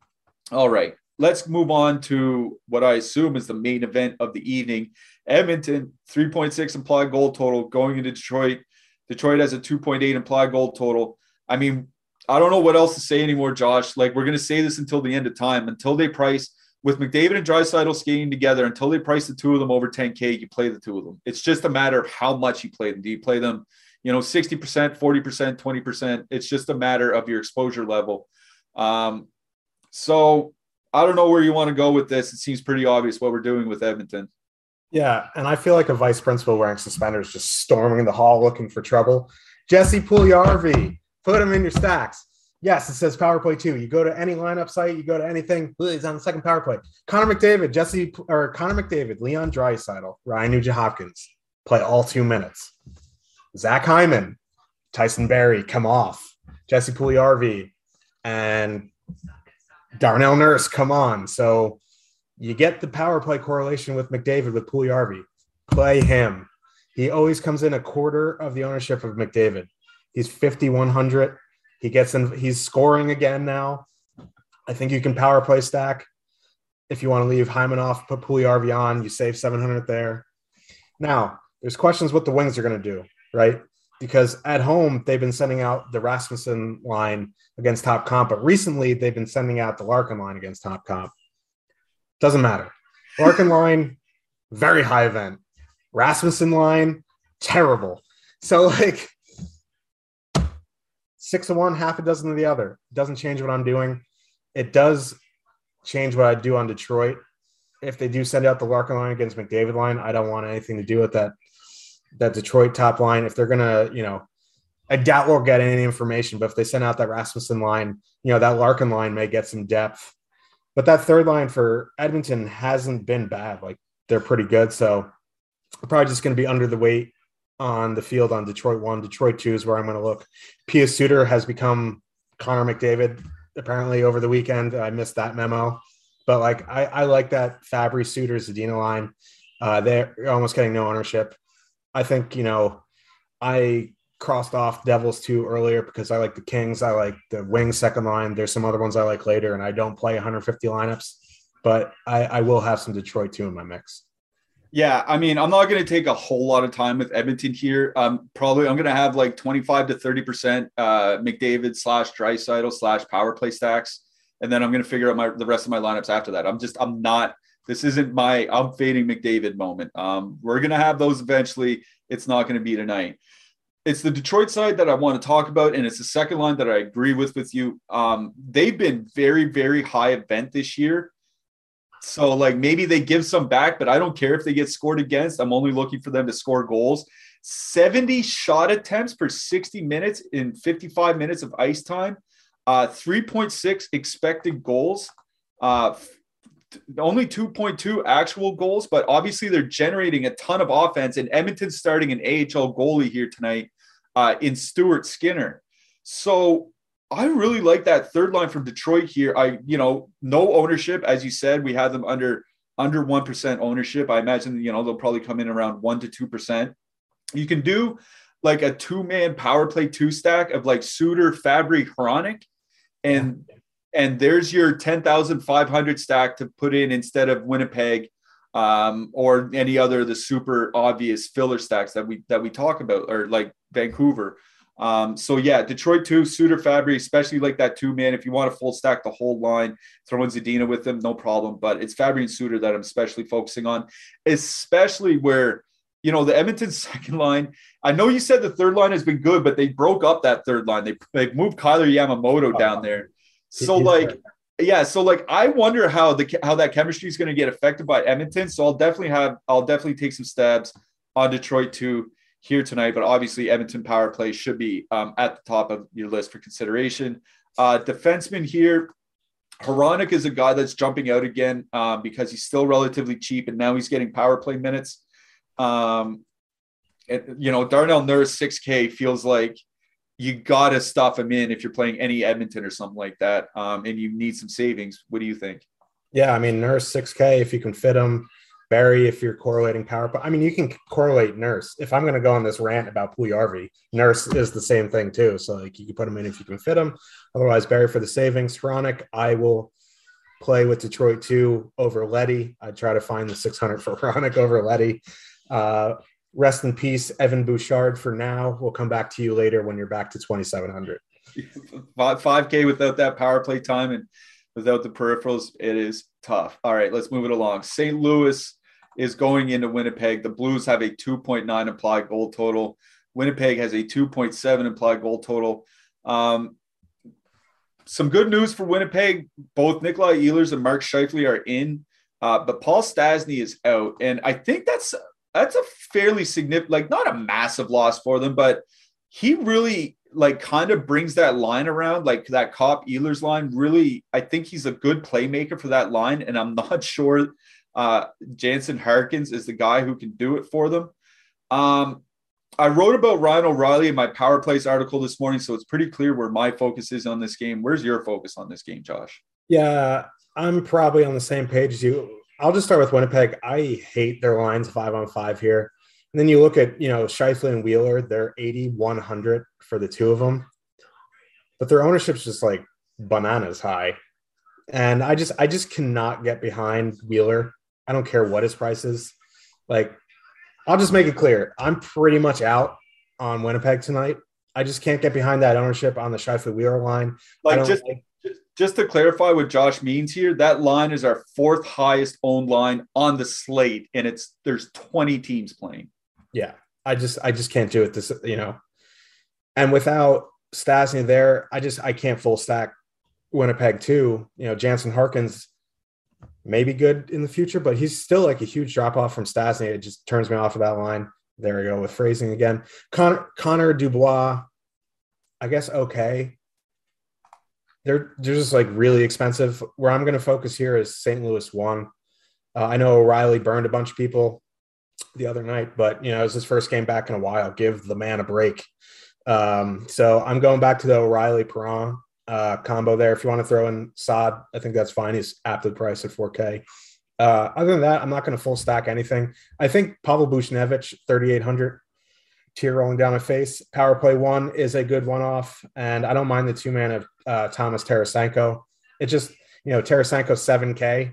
All right let's move on to what I assume is the main event of the evening. Edmonton, 3.6 implied goal total going into Detroit. Detroit has a 2.8 implied goal total. I mean, I don't know what else to say anymore, Josh. Like, we're going to say this until the end of time, until they price with McDavid and Draisaitl skating together, until they price the two of them over 10K, you play the two of them. It's just a matter of how much you play them. Do you play them, you know, 60%, 40%, 20%? It's just a matter of your exposure level. Um, so I don't know where you want to go with this. It seems pretty obvious what we're doing with Edmonton. Yeah, and I feel like a vice principal wearing suspenders just storming the hall looking for trouble. Jesse Puljujarvi, put him in your stacks. Yes, it says power play two. You go to any lineup site, you go to anything, he's on the second power play. Connor McDavid, Jesse or Connor McDavid, Leon Draisaitl, Ryan Nugent Hopkins play all two minutes. Zach Hyman, Tyson Barrie come off. Jesse Puljujarvi and Darnell Nurse come on. So you get the power play correlation with McDavid with Puljujarvi. Play him. He always comes in a quarter of the ownership of McDavid. He's 5,100. He gets in, he's scoring again now. I think you can power play stack. If you want to leave Hyman off, put Puljujarvi on, you save 700 there. Now, there's questions what the wings are going to do, right? Because at home, they've been sending out the Rasmussen line against top comp, but recently they've been sending out the Larkin line against top comp. Doesn't matter. Larkin line, very high event. Rasmussen line, terrible. So, like, six of one, half a dozen of the other. Doesn't change what I'm doing. It does change what I do on Detroit. If they do send out the Larkin line against McDavid line, I don't want anything to do with that that Detroit top line. If they're gonna, you know, I doubt we'll get any information, but if they send out that Rasmussen line, you know, that Larkin line may get some depth. But that third line for Edmonton hasn't been bad. Like they're pretty good. So probably just going to be under the weight on the field on Detroit one. Detroit two is where I'm going to look. Pius Suter has become Connor McDavid apparently over the weekend. I missed that memo, but like I, I like that Fabbri Suter Zadina line. Uh, they're almost getting no ownership. I think you know I crossed off Devils too earlier because I like the Kings. I like the Wings second line. There's some other ones I like later, and I don't play 150 lineups, but I, I will have some Detroit too in my mix. Yeah, I mean, I'm not going to take a whole lot of time with Edmonton here. Um, probably I'm going to have like 25 to 30 percent uh, McDavid slash Draisaitl slash power play stacks, and then I'm going to figure out my the rest of my lineups after that. I'm just I'm not. This isn't my I'm fading McDavid moment. Um, we're going to have those eventually. It's not going to be tonight. It's the Detroit side that I want to talk about, and it's the second line that I agree with with you. Um, they've been very very high event this year so like maybe they give some back, but I don't care if they get scored against. I'm only looking for them to score goals. 70 shot attempts per 60 minutes in 55 minutes of ice time. Uh, 3.6 expected goals. Uh, only 2.2 actual goals, but obviously they're generating a ton of offense. And Edmonton's starting an AHL goalie here tonight uh, in Stuart Skinner. So I really like that third line from Detroit here. I, you know, no ownership, as you said, we have them under under one percent ownership. I imagine you know they'll probably come in around one to two percent. You can do like a two man power play two stack of like Suter, Fabbri, Hronek, and and there's your ten thousand five hundred stack to put in instead of Winnipeg um, or any other the super obvious filler stacks that we that we talk about or like Vancouver. Um, so yeah, Detroit too, Suter Fabbri, especially like that two man. If you want to full stack the whole line, throw in Zadina with them, no problem. But it's Fabbri and Suter that I'm especially focusing on, especially where you know the Edmonton [LAUGHS] second line. I know you said the third line has been good, but they broke up that third line. They they moved Kailer Yamamoto down there. So like yeah, so like I wonder how the how that chemistry is going to get affected by Edmonton. So I'll definitely have I'll definitely take some stabs on Detroit too here tonight, but obviously Edmonton power play should be um, at the top of your list for consideration. Uh, defenseman here, Hronek is a guy that's jumping out again um, because he's still relatively cheap and now he's getting power play minutes. Um, you know, Darnell Nurse 6K feels like you got to stuff him in if you're playing any Edmonton or something like that um, and you need some savings. What do you think? Yeah, I mean, Nurse 6K, if you can fit him, Barrie, if you're correlating power, I mean, you can correlate Nurse. If I'm going to go on this rant about Puljujarvi, Nurse is the same thing too. So like you can put him in if you can fit him. Otherwise, Barrie for the savings. Hronek, I will play with Detroit too over Leddy. I try to find the 600 for [LAUGHS] Hronek over Leddy. Uh, rest in peace, Evan Bouchard. For now, we'll come back to you later when you're back to 2,700. 5K [LAUGHS] without that power play time and without the peripherals, it is tough. All right, let's move it along. St. Louis is going into Winnipeg. The Blues have a 2.9 implied goal total. Winnipeg has a 2.7 implied goal total. Um, some good news for Winnipeg. Both Nikolai Ehlers and Mark Scheifele are in, uh, but Paul Stastny is out, and I think that's that's a fairly significant, like not a massive loss for them, but he really like kind of brings that line around, like that Copp Ehlers line. Really, I think he's a good playmaker for that line, and I'm [LAUGHS] not sure uh, Jansen Harkins is the guy who can do it for them. Um, I wrote about Ryan O'Reilly in my Power Plays article this morning, so it's pretty clear where my focus is on this game. Where's your focus on this game, Josh? Yeah, I'm probably on the same page as you. I'll just start with Winnipeg. I hate their lines five on five here. And then you look at, you know, Scheifele and Wheeler, they're 80, 100 for the two of them. But their ownership's just like bananas high. And I just, I just cannot get behind Wheeler. I don't care what his price is. Like, I'll just make it clear. I'm pretty much out on Winnipeg tonight. I just can't get behind that ownership on the Scheifele Wheeler line. Like, just, like, just to clarify what Josh means here, that line is our fourth highest owned line on the slate, and it's there's 20 teams playing. Yeah, I just I just can't do it. This you know, and without Stastny there, I just I can't full stack Winnipeg too. You know, Jansen Harkins may be good in the future, but he's still like a huge drop off from Stastny. It just turns me off of that line. There we go with phrasing again. Connor, Connor Dubois, I guess okay they're they're just like really expensive. Where I'm going to focus here is St. Louis one. Uh, I know O'Reilly burned a bunch of people the other night, but you know it was his first game back in a while. Give the man a break. Um, so I'm going back to the O'Reilly Perron uh, combo there. If you want to throw in Saad, I think that's fine. He's aptly priced at 4K. Uh, other than that, I'm not going to full stack anything. I think Pavel Buchnevich, 3,800 tear rolling down my face. Power play one is a good one off, and I don't mind the two man of uh, Thomas Tarasenko. It just, you know, Tarasenko 7K,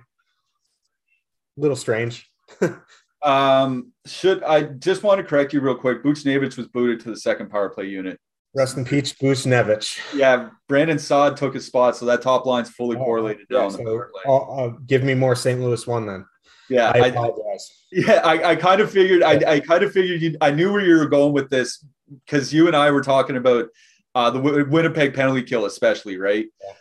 little strange. [LAUGHS] um, should I just want to correct you real quick? Buchnevich was booted to the second power play unit. Rest in peace, Buchnevich. Yeah, Brandon Saad took his spot, so that top line's fully oh, correlated yeah, down. So, uh, give me more St. Louis one then. Yeah, I apologize. I, yeah, I, I kind of figured. I, I kind of figured. You, I knew where you were going with this because you and I were talking about uh, the Winnipeg penalty kill, especially right. Yeah.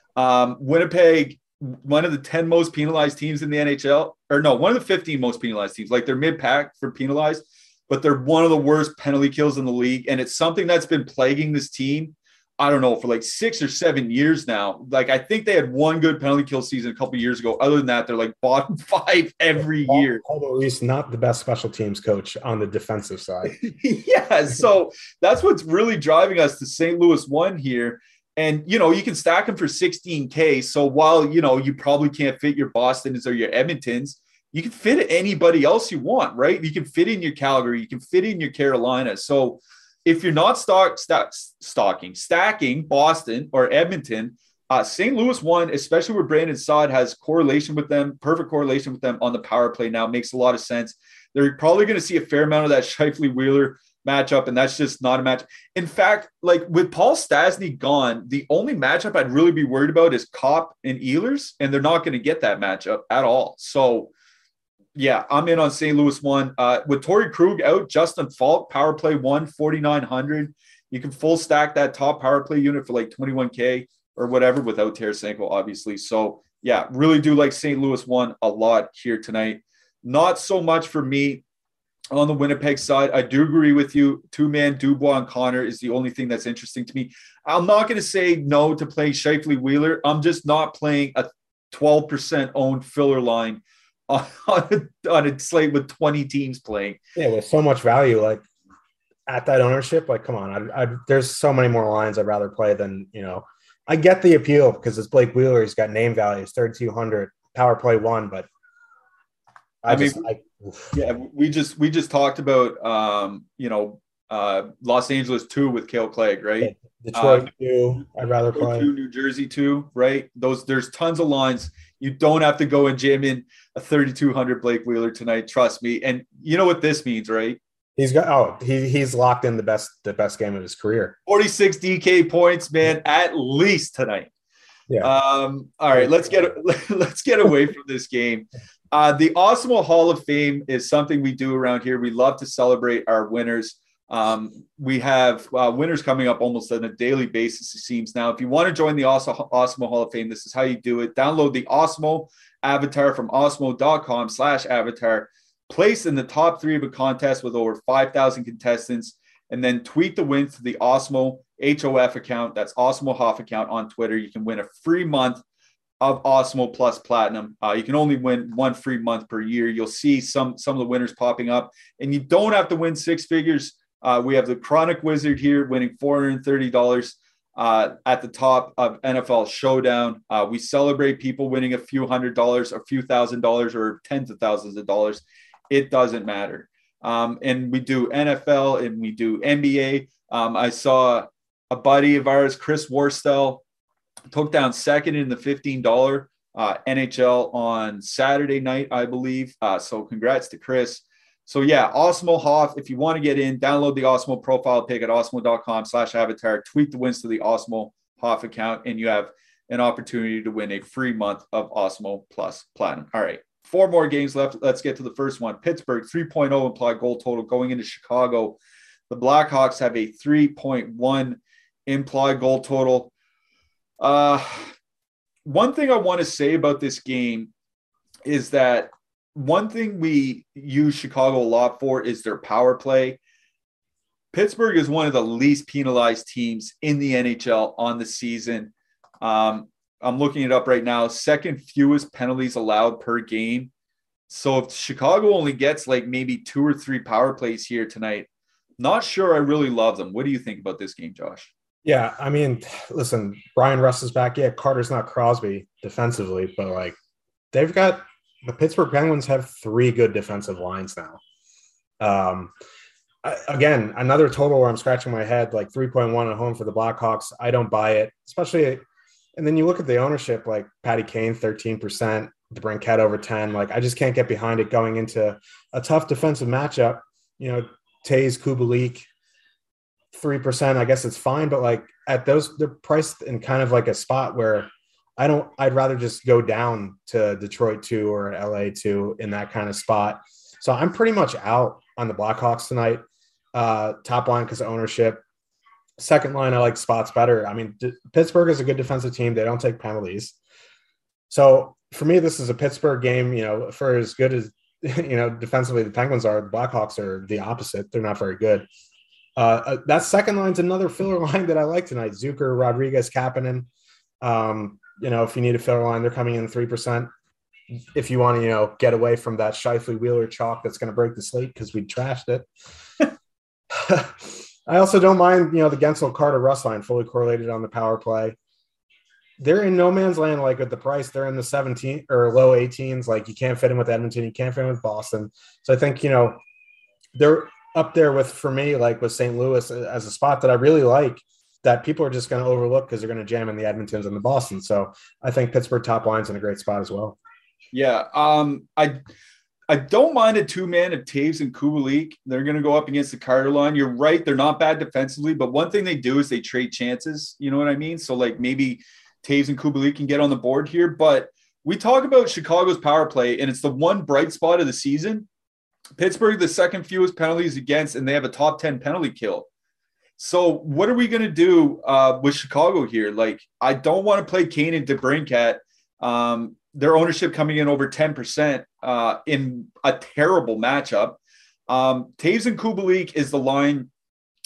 Um, Winnipeg, one of the ten most penalized teams in the NHL, or no, one of the fifteen most penalized teams. Like they're mid pack for penalized, but they're one of the worst penalty kills in the league, and it's something that's been plaguing this team I don't know, for like six or seven years now. Like I think they had one good penalty kill season a couple years ago. Other than that, they're like bottom [LAUGHS] five every year. Although he's not the best special teams coach on the defensive side. [LAUGHS] yeah, so that's what's really driving us to St. Louis one here. And you know, you can stack them for 16K. So while you know you probably can't fit your Boston's or your Edmontons, you can fit anybody else you want, right? You can fit in your Calgary, you can fit in your Carolina. So if you're not stock, stock stocking, stacking Boston or Edmonton, uh, St. Louis one, especially where Brandon Saad has correlation with them, perfect correlation with them on the power play now, makes a lot of sense. They're probably going to see a fair amount of that [LAUGHS] Scheifele Wheeler matchup, and that's just not a match. In fact, like with Paul Stastny gone, the only matchup I'd really be worried about is Copp and Ehlers, and they're not going to get that matchup at all. So yeah, I'm in on St. Louis one. Uh, with Torey Krug out, Justin Faulk, power play one, 4,900. You can full stack that top power play unit for like 21K or whatever without Tarasenko, obviously. So, yeah, really do like St. Louis one a lot here tonight. Not so much for me on the Winnipeg side. I do agree with you. Two man Dubois and Connor is the only thing that's interesting to me. I'm not going to say no to playing Scheifele Wheeler. I'm just not playing a 12% owned filler line on, [LAUGHS] on, a, on a slate with 20 teams playing. Yeah, with so much value, like at that ownership, like come on, I, I, there's so many more lines I'd rather play than you know. I get the appeal because it's Blake Wheeler. He's got name values, 3,200 power play one, but I, I just, mean, I, yeah, we just we just talked about um, you know uh, Los Angeles two with Kale Clague, right? Detroit uh, two. I'd rather play two, New Jersey two, right? Those there's tons of lines. You don't have to go and jam in a 3200 Blake Wheeler tonight. Trust me. And you know what this means, right? He's got oh he he's locked in the best the best game of his career. 46 DK points, man, at least tonight. Yeah. Um, all right, let's get [LAUGHS] let's get away from this game. Uh, the Awesemo Hall of Fame is something we do around here. We love to celebrate our winners. Um, we have uh, winners coming up almost on a daily basis, it seems now. If you want to join the Awesemo, Awesemo Hall of Fame, this is how you do it. Download the Awesemo avatar from awesemo.com slash avatar. Place in the top three of a contest with over 5,000 contestants, and then tweet the win to the Awesemo HOF account. That's Awesemo Hoff account on Twitter. You can win a free month of Awesemo Plus Platinum. Uh, you can only win one free month per year. You'll see some some of the winners popping up, and you don't have to win six figures. Uh, we have the Chronic Wizard here winning four hundred thirty dollars uh, at the top of NFL Showdown. Uh, we celebrate people winning a few hundred dollars, a few thousand dollars, or tens of thousands of dollars. It doesn't matter. Um, and we do NFL and we do NBA. Um, I saw a buddy of ours, Chris Warstell, took down second in the $15 uh, NHL on Saturday night, I believe. Uh, so congrats to Chris. So yeah, Awesemo Hoff. If you want to get in, download the Awesemo profile pick at awesemo.com slash avatar. Tweet the wins to the Awesemo Hoff account, and you have an opportunity to win a free month of Awesemo Plus Platinum. All right. Four more games left. Let's get to the first one. Pittsburgh 3.0 implied goal total going into Chicago. The Blackhawks have a 3.1 implied goal total. Uh, one thing I want to say about this game is that one thing we use Chicago a lot for is their power play. Pittsburgh is one of the least penalized teams in the NHL on the season. Um, I'm looking it up right now. Second fewest penalties allowed per game. So if Chicago only gets like maybe two or three power plays here tonight, not sure I really love them. What do you think about this game, Josh? Yeah, I mean, listen, Bryan Rust is back. Yeah, Carter's not Crosby defensively, but like they've got the Pittsburgh Penguins have three good defensive lines now. Um, I, again, another total where I'm scratching my head, like 3.1 at home for the Blackhawks. I don't buy it, especially. And then you look at the ownership, like Patty Kane, 13%, DeBrincat over 10. Like I just can't get behind it going into a tough defensive matchup. You know, Toews, Kubalik, 3%. I guess it's fine, but like at those, they're priced in kind of like a spot where I don't. I'd rather just go down to Detroit two or LA two in that kind of spot. So I'm pretty much out on the Blackhawks tonight. Uh, top line because ownership. Second line, I like spots better. I mean, D- Pittsburgh is a good defensive team. They don't take penalties. So for me, this is a Pittsburgh game. You know, for as good as [LAUGHS] you know defensively the Penguins are, the Blackhawks are the opposite. They're not very good. Uh, uh that second line's another filler [LAUGHS] line that I like tonight. Zucker, Rodriguez, Kapanen. Um, you know, if you need a filler line, they're coming in three percent. If you want to, you know, get away from that Scheifele Wheeler chalk that's going to break the slate because we trashed it. [LAUGHS] I also don't mind, you know, the Guentzel Carter Rust line fully correlated on the power play. They're in no man's land, like at the price. They're in the 17 or low 18s. Like you can't fit in with Edmonton, you can't fit in with Boston. So I think, you know, they're up there with, for me, like with St. Louis as a spot that I really like that people are just going to overlook because they're going to jam in the Edmontons and the Boston. So I think Pittsburgh top line's in a great spot as well. Yeah, um, I I don't mind a two man of Toews and Kubalik. They're going to go up against the Carter line. You're right; they're not bad defensively, but one thing they do is they trade chances. You know what I mean? So like maybe Toews and Kubalik can get on the board here, but we talk about Chicago's power play, and it's the one bright spot of the season. Pittsburgh, the second fewest penalties against, and they have a top 10 penalty kill. So what are we going to do uh, with Chicago here? Like, I don't want to play Kane and DeBrincat. Um, their ownership coming in over 10% uh, in a terrible matchup. Um, Toews and Kubalik is the line,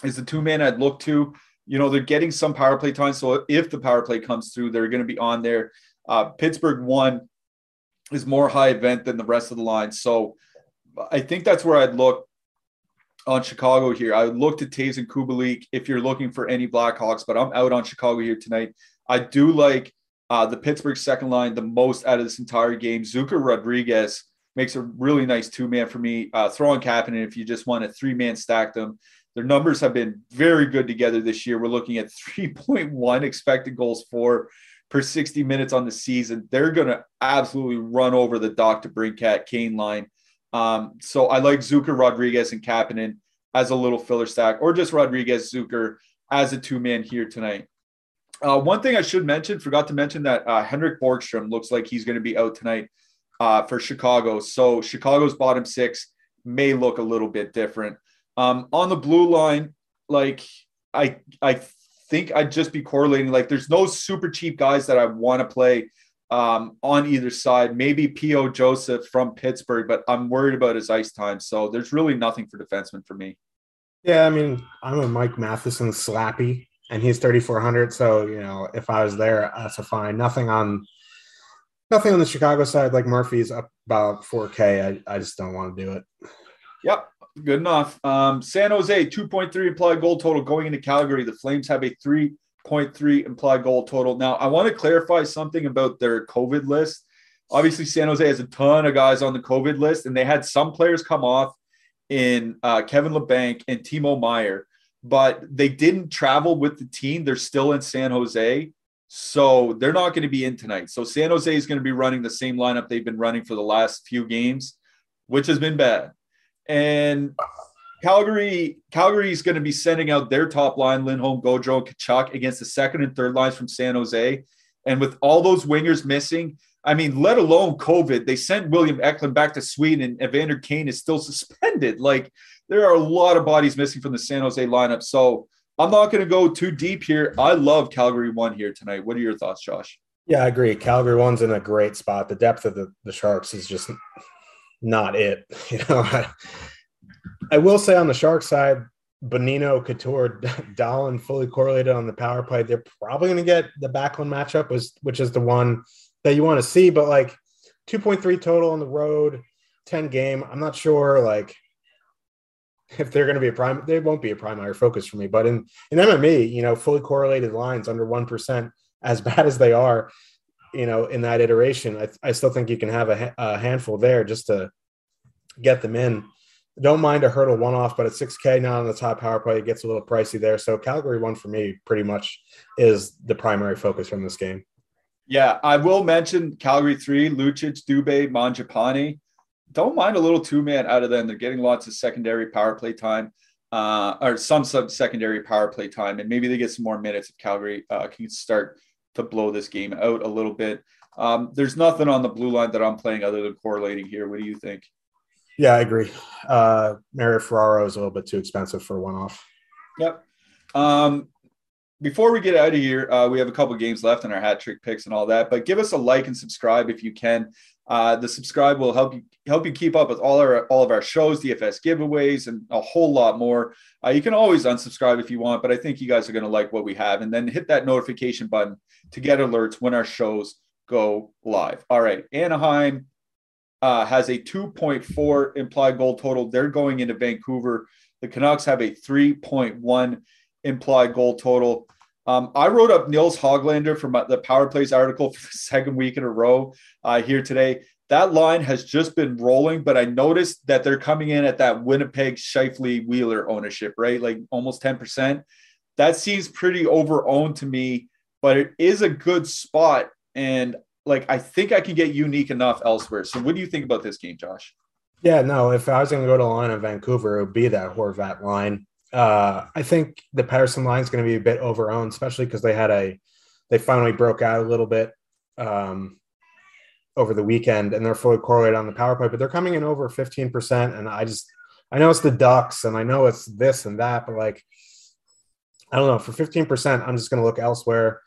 is the two man I'd look to. You know, they're getting some power play time. So if the power play comes through, they're going to be on there. Uh, Pittsburgh one is more high event than the rest of the line. So I think that's where I'd look on Chicago here. I would look to Toews and Kubalik if you're looking for any Blackhawks, but I'm out on Chicago here tonight. I do like uh, the Pittsburgh second line the most out of this entire game. Zucker Rodriguez makes a really nice two man for me. Uh, throw on Kapanen if you just want a three man stack them. Their numbers have been very good together this year. We're looking at [LAUGHS] 3.1 expected goals for per 60 minutes on the season. They're going to absolutely run over the Dach DeBrincat Kane line. Um, so I like Zucker, Rodriguez, and Kapanen as a little filler stack, or just Rodriguez, Zucker as a two man here tonight. Uh, one thing I should mention, forgot to mention that uh, Henrik Borgstrom looks like he's going to be out tonight uh, for Chicago. So Chicago's bottom six may look a little bit different. Um, on the blue line, like I, I think I'd just be correlating. Like, there's no super cheap guys that I want to play um, on either side. Maybe P.O. Joseph from Pittsburgh, but I'm worried about his ice time. So there's really nothing for defensemen for me. Yeah, I mean, I'm a Mike Matheson slappy. and he's 3,400. So, you know, if I was there, that's a fine. Nothing on nothing on the Chicago side. Like Murphy's up about 4K. I, I just don't want to do it. Yep. Good enough. Um, San Jose, 2.3 implied goal total going into Calgary. The Flames have a 3.3 implied goal total. Now, I want to clarify something about their COVID list. Obviously, San Jose has a ton of guys on the COVID list, and they had some players come off in uh, Kevin Labanc and Timo Meier, but they didn't travel with the team. They're still in San Jose. So they're not going to be in tonight. So San Jose is going to be running the same lineup they've been running for the last few games, which has been bad. And Calgary, Calgary is going to be sending out their top line, Lindholm, Gaudreau, and Tkachuk against the second and third lines from San Jose. And with all those wingers missing, I mean, let alone COVID, they sent William Eklund back to Sweden, and Evander Kane is still suspended. Like there are a lot of bodies missing from the San Jose lineup. So I'm not going to go too deep here. I love Calgary one here tonight. What are your thoughts, Josh? Yeah, I agree. Calgary one's in a great spot. The depth of the, the Sharks is just not it. [LAUGHS] You know, I, will say on the Shark side, Bonino, Couture, [LAUGHS] Dahlen fully correlated on the power play. They're probably going to get the backline matchup, was which is the one that you want to see. But like 2.3 total on the road, 10 game. I'm not sure like if they're going to be a prime. They won't be a primary focus for me. But in in MME, you know, fully correlated lines under one percent, as [LAUGHS] bad as they are, you know, in that iteration, I, I still think you can have a, a handful there just to get them in. Don't mind a hurdle one off, but at 6K now on the top power play, it gets a little pricey there. So Calgary one for me pretty much is the primary focus from this game. Yeah, I will mention Calgary three, Lucic, Dubé, Mangiapane. Don't mind a little two man out of them. They're getting lots of secondary power play time, uh, or some sub secondary power play time, and maybe they get some more minutes if Calgary uh, can start to blow this game out a little bit. Um, there's nothing on the blue line that I'm playing other than correlating here. What do you think? Yeah, I agree. Uh, Mario Ferraro is a little bit too expensive for one off. Yep. Um, before we get out of here, uh, we have a couple games left in our hat trick picks and all that. But give us a like and subscribe if you can. Uh, the subscribe will help you help you keep up with all our all of our shows, DFS giveaways, and a whole lot more. Uh, you can always unsubscribe if you want, but I think you guys are going to like what we have, and then hit that notification button to get alerts when our shows go live. All right, Anaheim uh, has a 2.4 implied goal total. They're going into Vancouver. The Canucks have a 3.1 implied goal total. Um, I wrote up Nils Hoglander from the Power Plays article [LAUGHS] for the second week in a row uh, here today. That line has just been rolling, but I noticed that they're coming in at that Winnipeg Scheifele Wheeler ownership, right? Like almost 10%. That seems pretty over owned to me, but it is a good spot. And like, I think I can get unique enough elsewhere. So, what do you think about this game, Josh? Yeah, no, if I was going to go to line in Vancouver, it would be that Horvat line. Uh, I think the Pettersson line is going to be a bit overowned, especially because they had a they finally broke out a little bit um, over the weekend, and they're fully correlated on the power play. But they're coming in over fifteen percent, and I just I know it's the Ducks, and I know it's this and that, but like I don't know for fifteen percent, I'm just going to look elsewhere.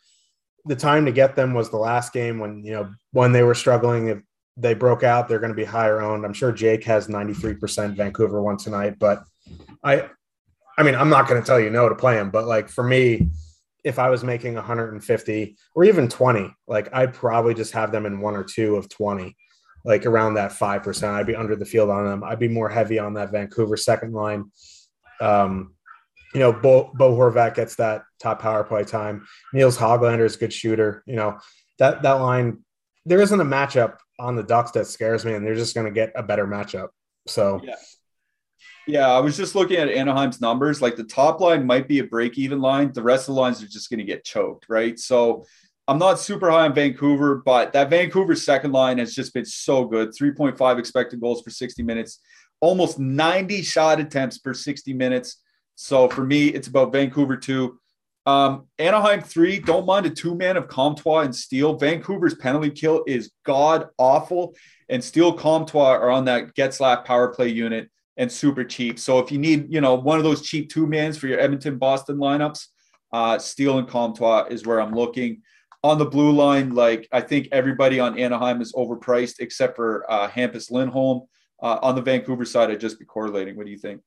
The time to get them was the last game when you know when they were struggling. If they broke out, they're going to be higher owned. I'm sure Jake has 93% Vancouver one tonight, but I I mean, I'm not going to tell you no to play him, but like for me, if I was making 150 or even 20, like I'd probably just have them in one or two of 20, like around that 5%. I'd be under the field on them. I'd be more heavy on that Vancouver second line. Um, you know, Bo, Bo Horvat gets that top power play time. Nils Hoglander is a good shooter. You know, that, that line, there isn't a matchup on the Ducks that scares me, and they're just going to get a better matchup. So, yeah. Yeah, I was just looking at Anaheim's numbers. Like the top line might be a break even line. The rest of the lines are just going to get choked, right? So I'm not super high on Vancouver, but that Vancouver second line has just been so good 3.5 expected goals for 60 minutes, almost 90 shot attempts per 60 minutes. So for me, it's about Vancouver two. Um, Anaheim three, don't mind a two man of Comtois and Steel. Vancouver's penalty kill is god awful, and Steel Comtois are on that Getzlaf power play unit and super cheap. So if you need, you know, one of those cheap two mans for your Edmonton Boston lineups, uh, Steel and Comtois is where I'm looking. On the blue line, like I think everybody on Anaheim is overpriced except for uh, Hampus Lindholm. Uh, on the Vancouver side, I'd just be correlating. What do you think?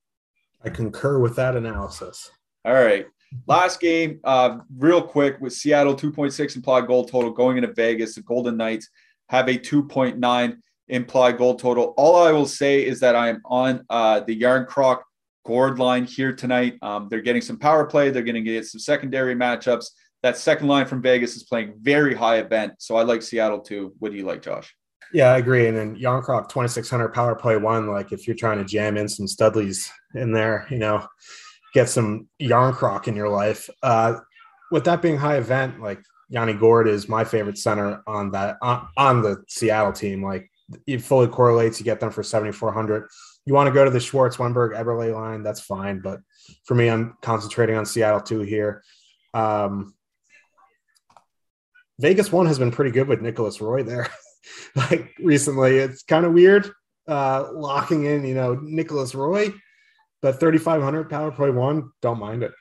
I concur with that analysis. All right. Last game, uh, real quick, with Seattle 2.6 implied goal total going into Vegas. The Golden Knights have a 2.9 implied goal total. All I will say is that I am on uh, the Järnkrok Gourde line here tonight. Um, they're getting some power play. They're going to get some secondary matchups. That second line from Vegas is playing very high event. So I like Seattle too. What do you like, Josh? Yeah, I agree. And then Järnkrok 2600 power play one, like if you're trying to jam in some Studleys in there, you know, get some Järnkrok in your life. Uh, with that being high event, like Yanni Gourde is my favorite center on that on, on the Seattle team. Like it fully correlates. You get them for 7,400. You want to go to the Schwartz, Wennberg, Eberle line, that's fine. But for me, I'm concentrating on Seattle too here. Um, Vegas one has been pretty good with Nicolas Roy there. [LAUGHS] [LAUGHS] like recently, it's kind of weird uh, locking in, you know, Nicolas Roy, but 3,500 power play one, don't mind it.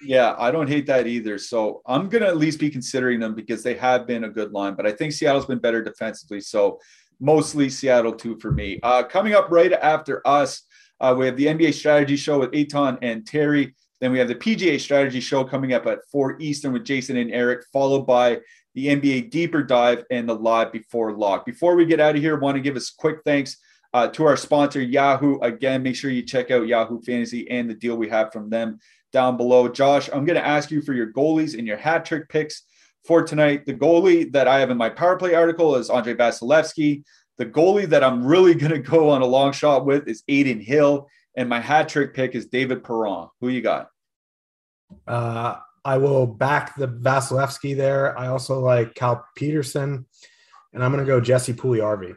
Yeah, I don't hate that either. So I'm going to at least be considering them because they have been a good line, but I think Seattle's been better defensively. So mostly Seattle two for me. Uh, coming up right after us, uh, we have the NBA strategy show with Aton and Terry. Then we have the PGA strategy show coming up at 4 Eastern with Jason and Eric, followed by the NBA deeper dive and the live before lock. Before we get out of here, want to give us a quick thanks uh, to our sponsor, Yahoo. Again, make sure you check out Yahoo Fantasy and the deal we have from them down below. Josh, I'm going to ask you for your goalies and your hat trick picks for tonight. The goalie that I have in my power play article is Andrei Vasilevskiy. The goalie that I'm really [LAUGHS] going to go on a long shot with is Adin Hill. And my hat trick pick is David Perron. Who you got? Uh, I will back the Vasilevskiy there. I also like Cal Petersen, and I'm going to go Jesse Puljujarvi.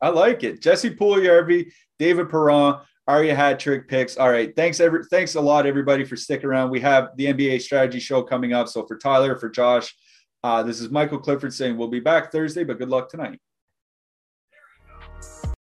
I like it. Jesse Puljujarvi, David Perron, are your hat trick picks. All right. Thanks, every thanks a lot, everybody, for sticking around. We have the NBA strategy show coming up. So for Tyler, for Josh, uh, this is Michael Clifford saying we'll be back Thursday, but good luck tonight.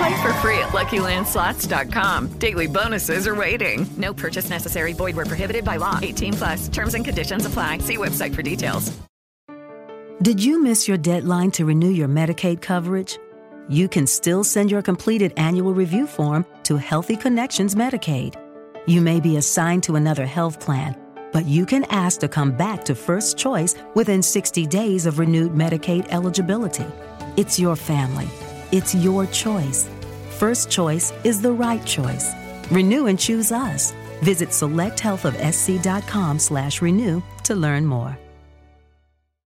Play for free at LuckyLandSlots.com. Daily bonuses are waiting. No purchase necessary. Void where prohibited by law. 18 plus. Terms and conditions apply. See website for details. Did you miss your deadline to renew your Medicaid coverage? You can still send your completed annual review form to Healthy Connections Medicaid. You may be assigned to another health plan, but you can ask to come back to First Choice within 60 days of renewed Medicaid eligibility. It's your family. It's your choice. First Choice is the right choice. Renew and choose us. Visit selecthealthofsc.com slash renew to learn more.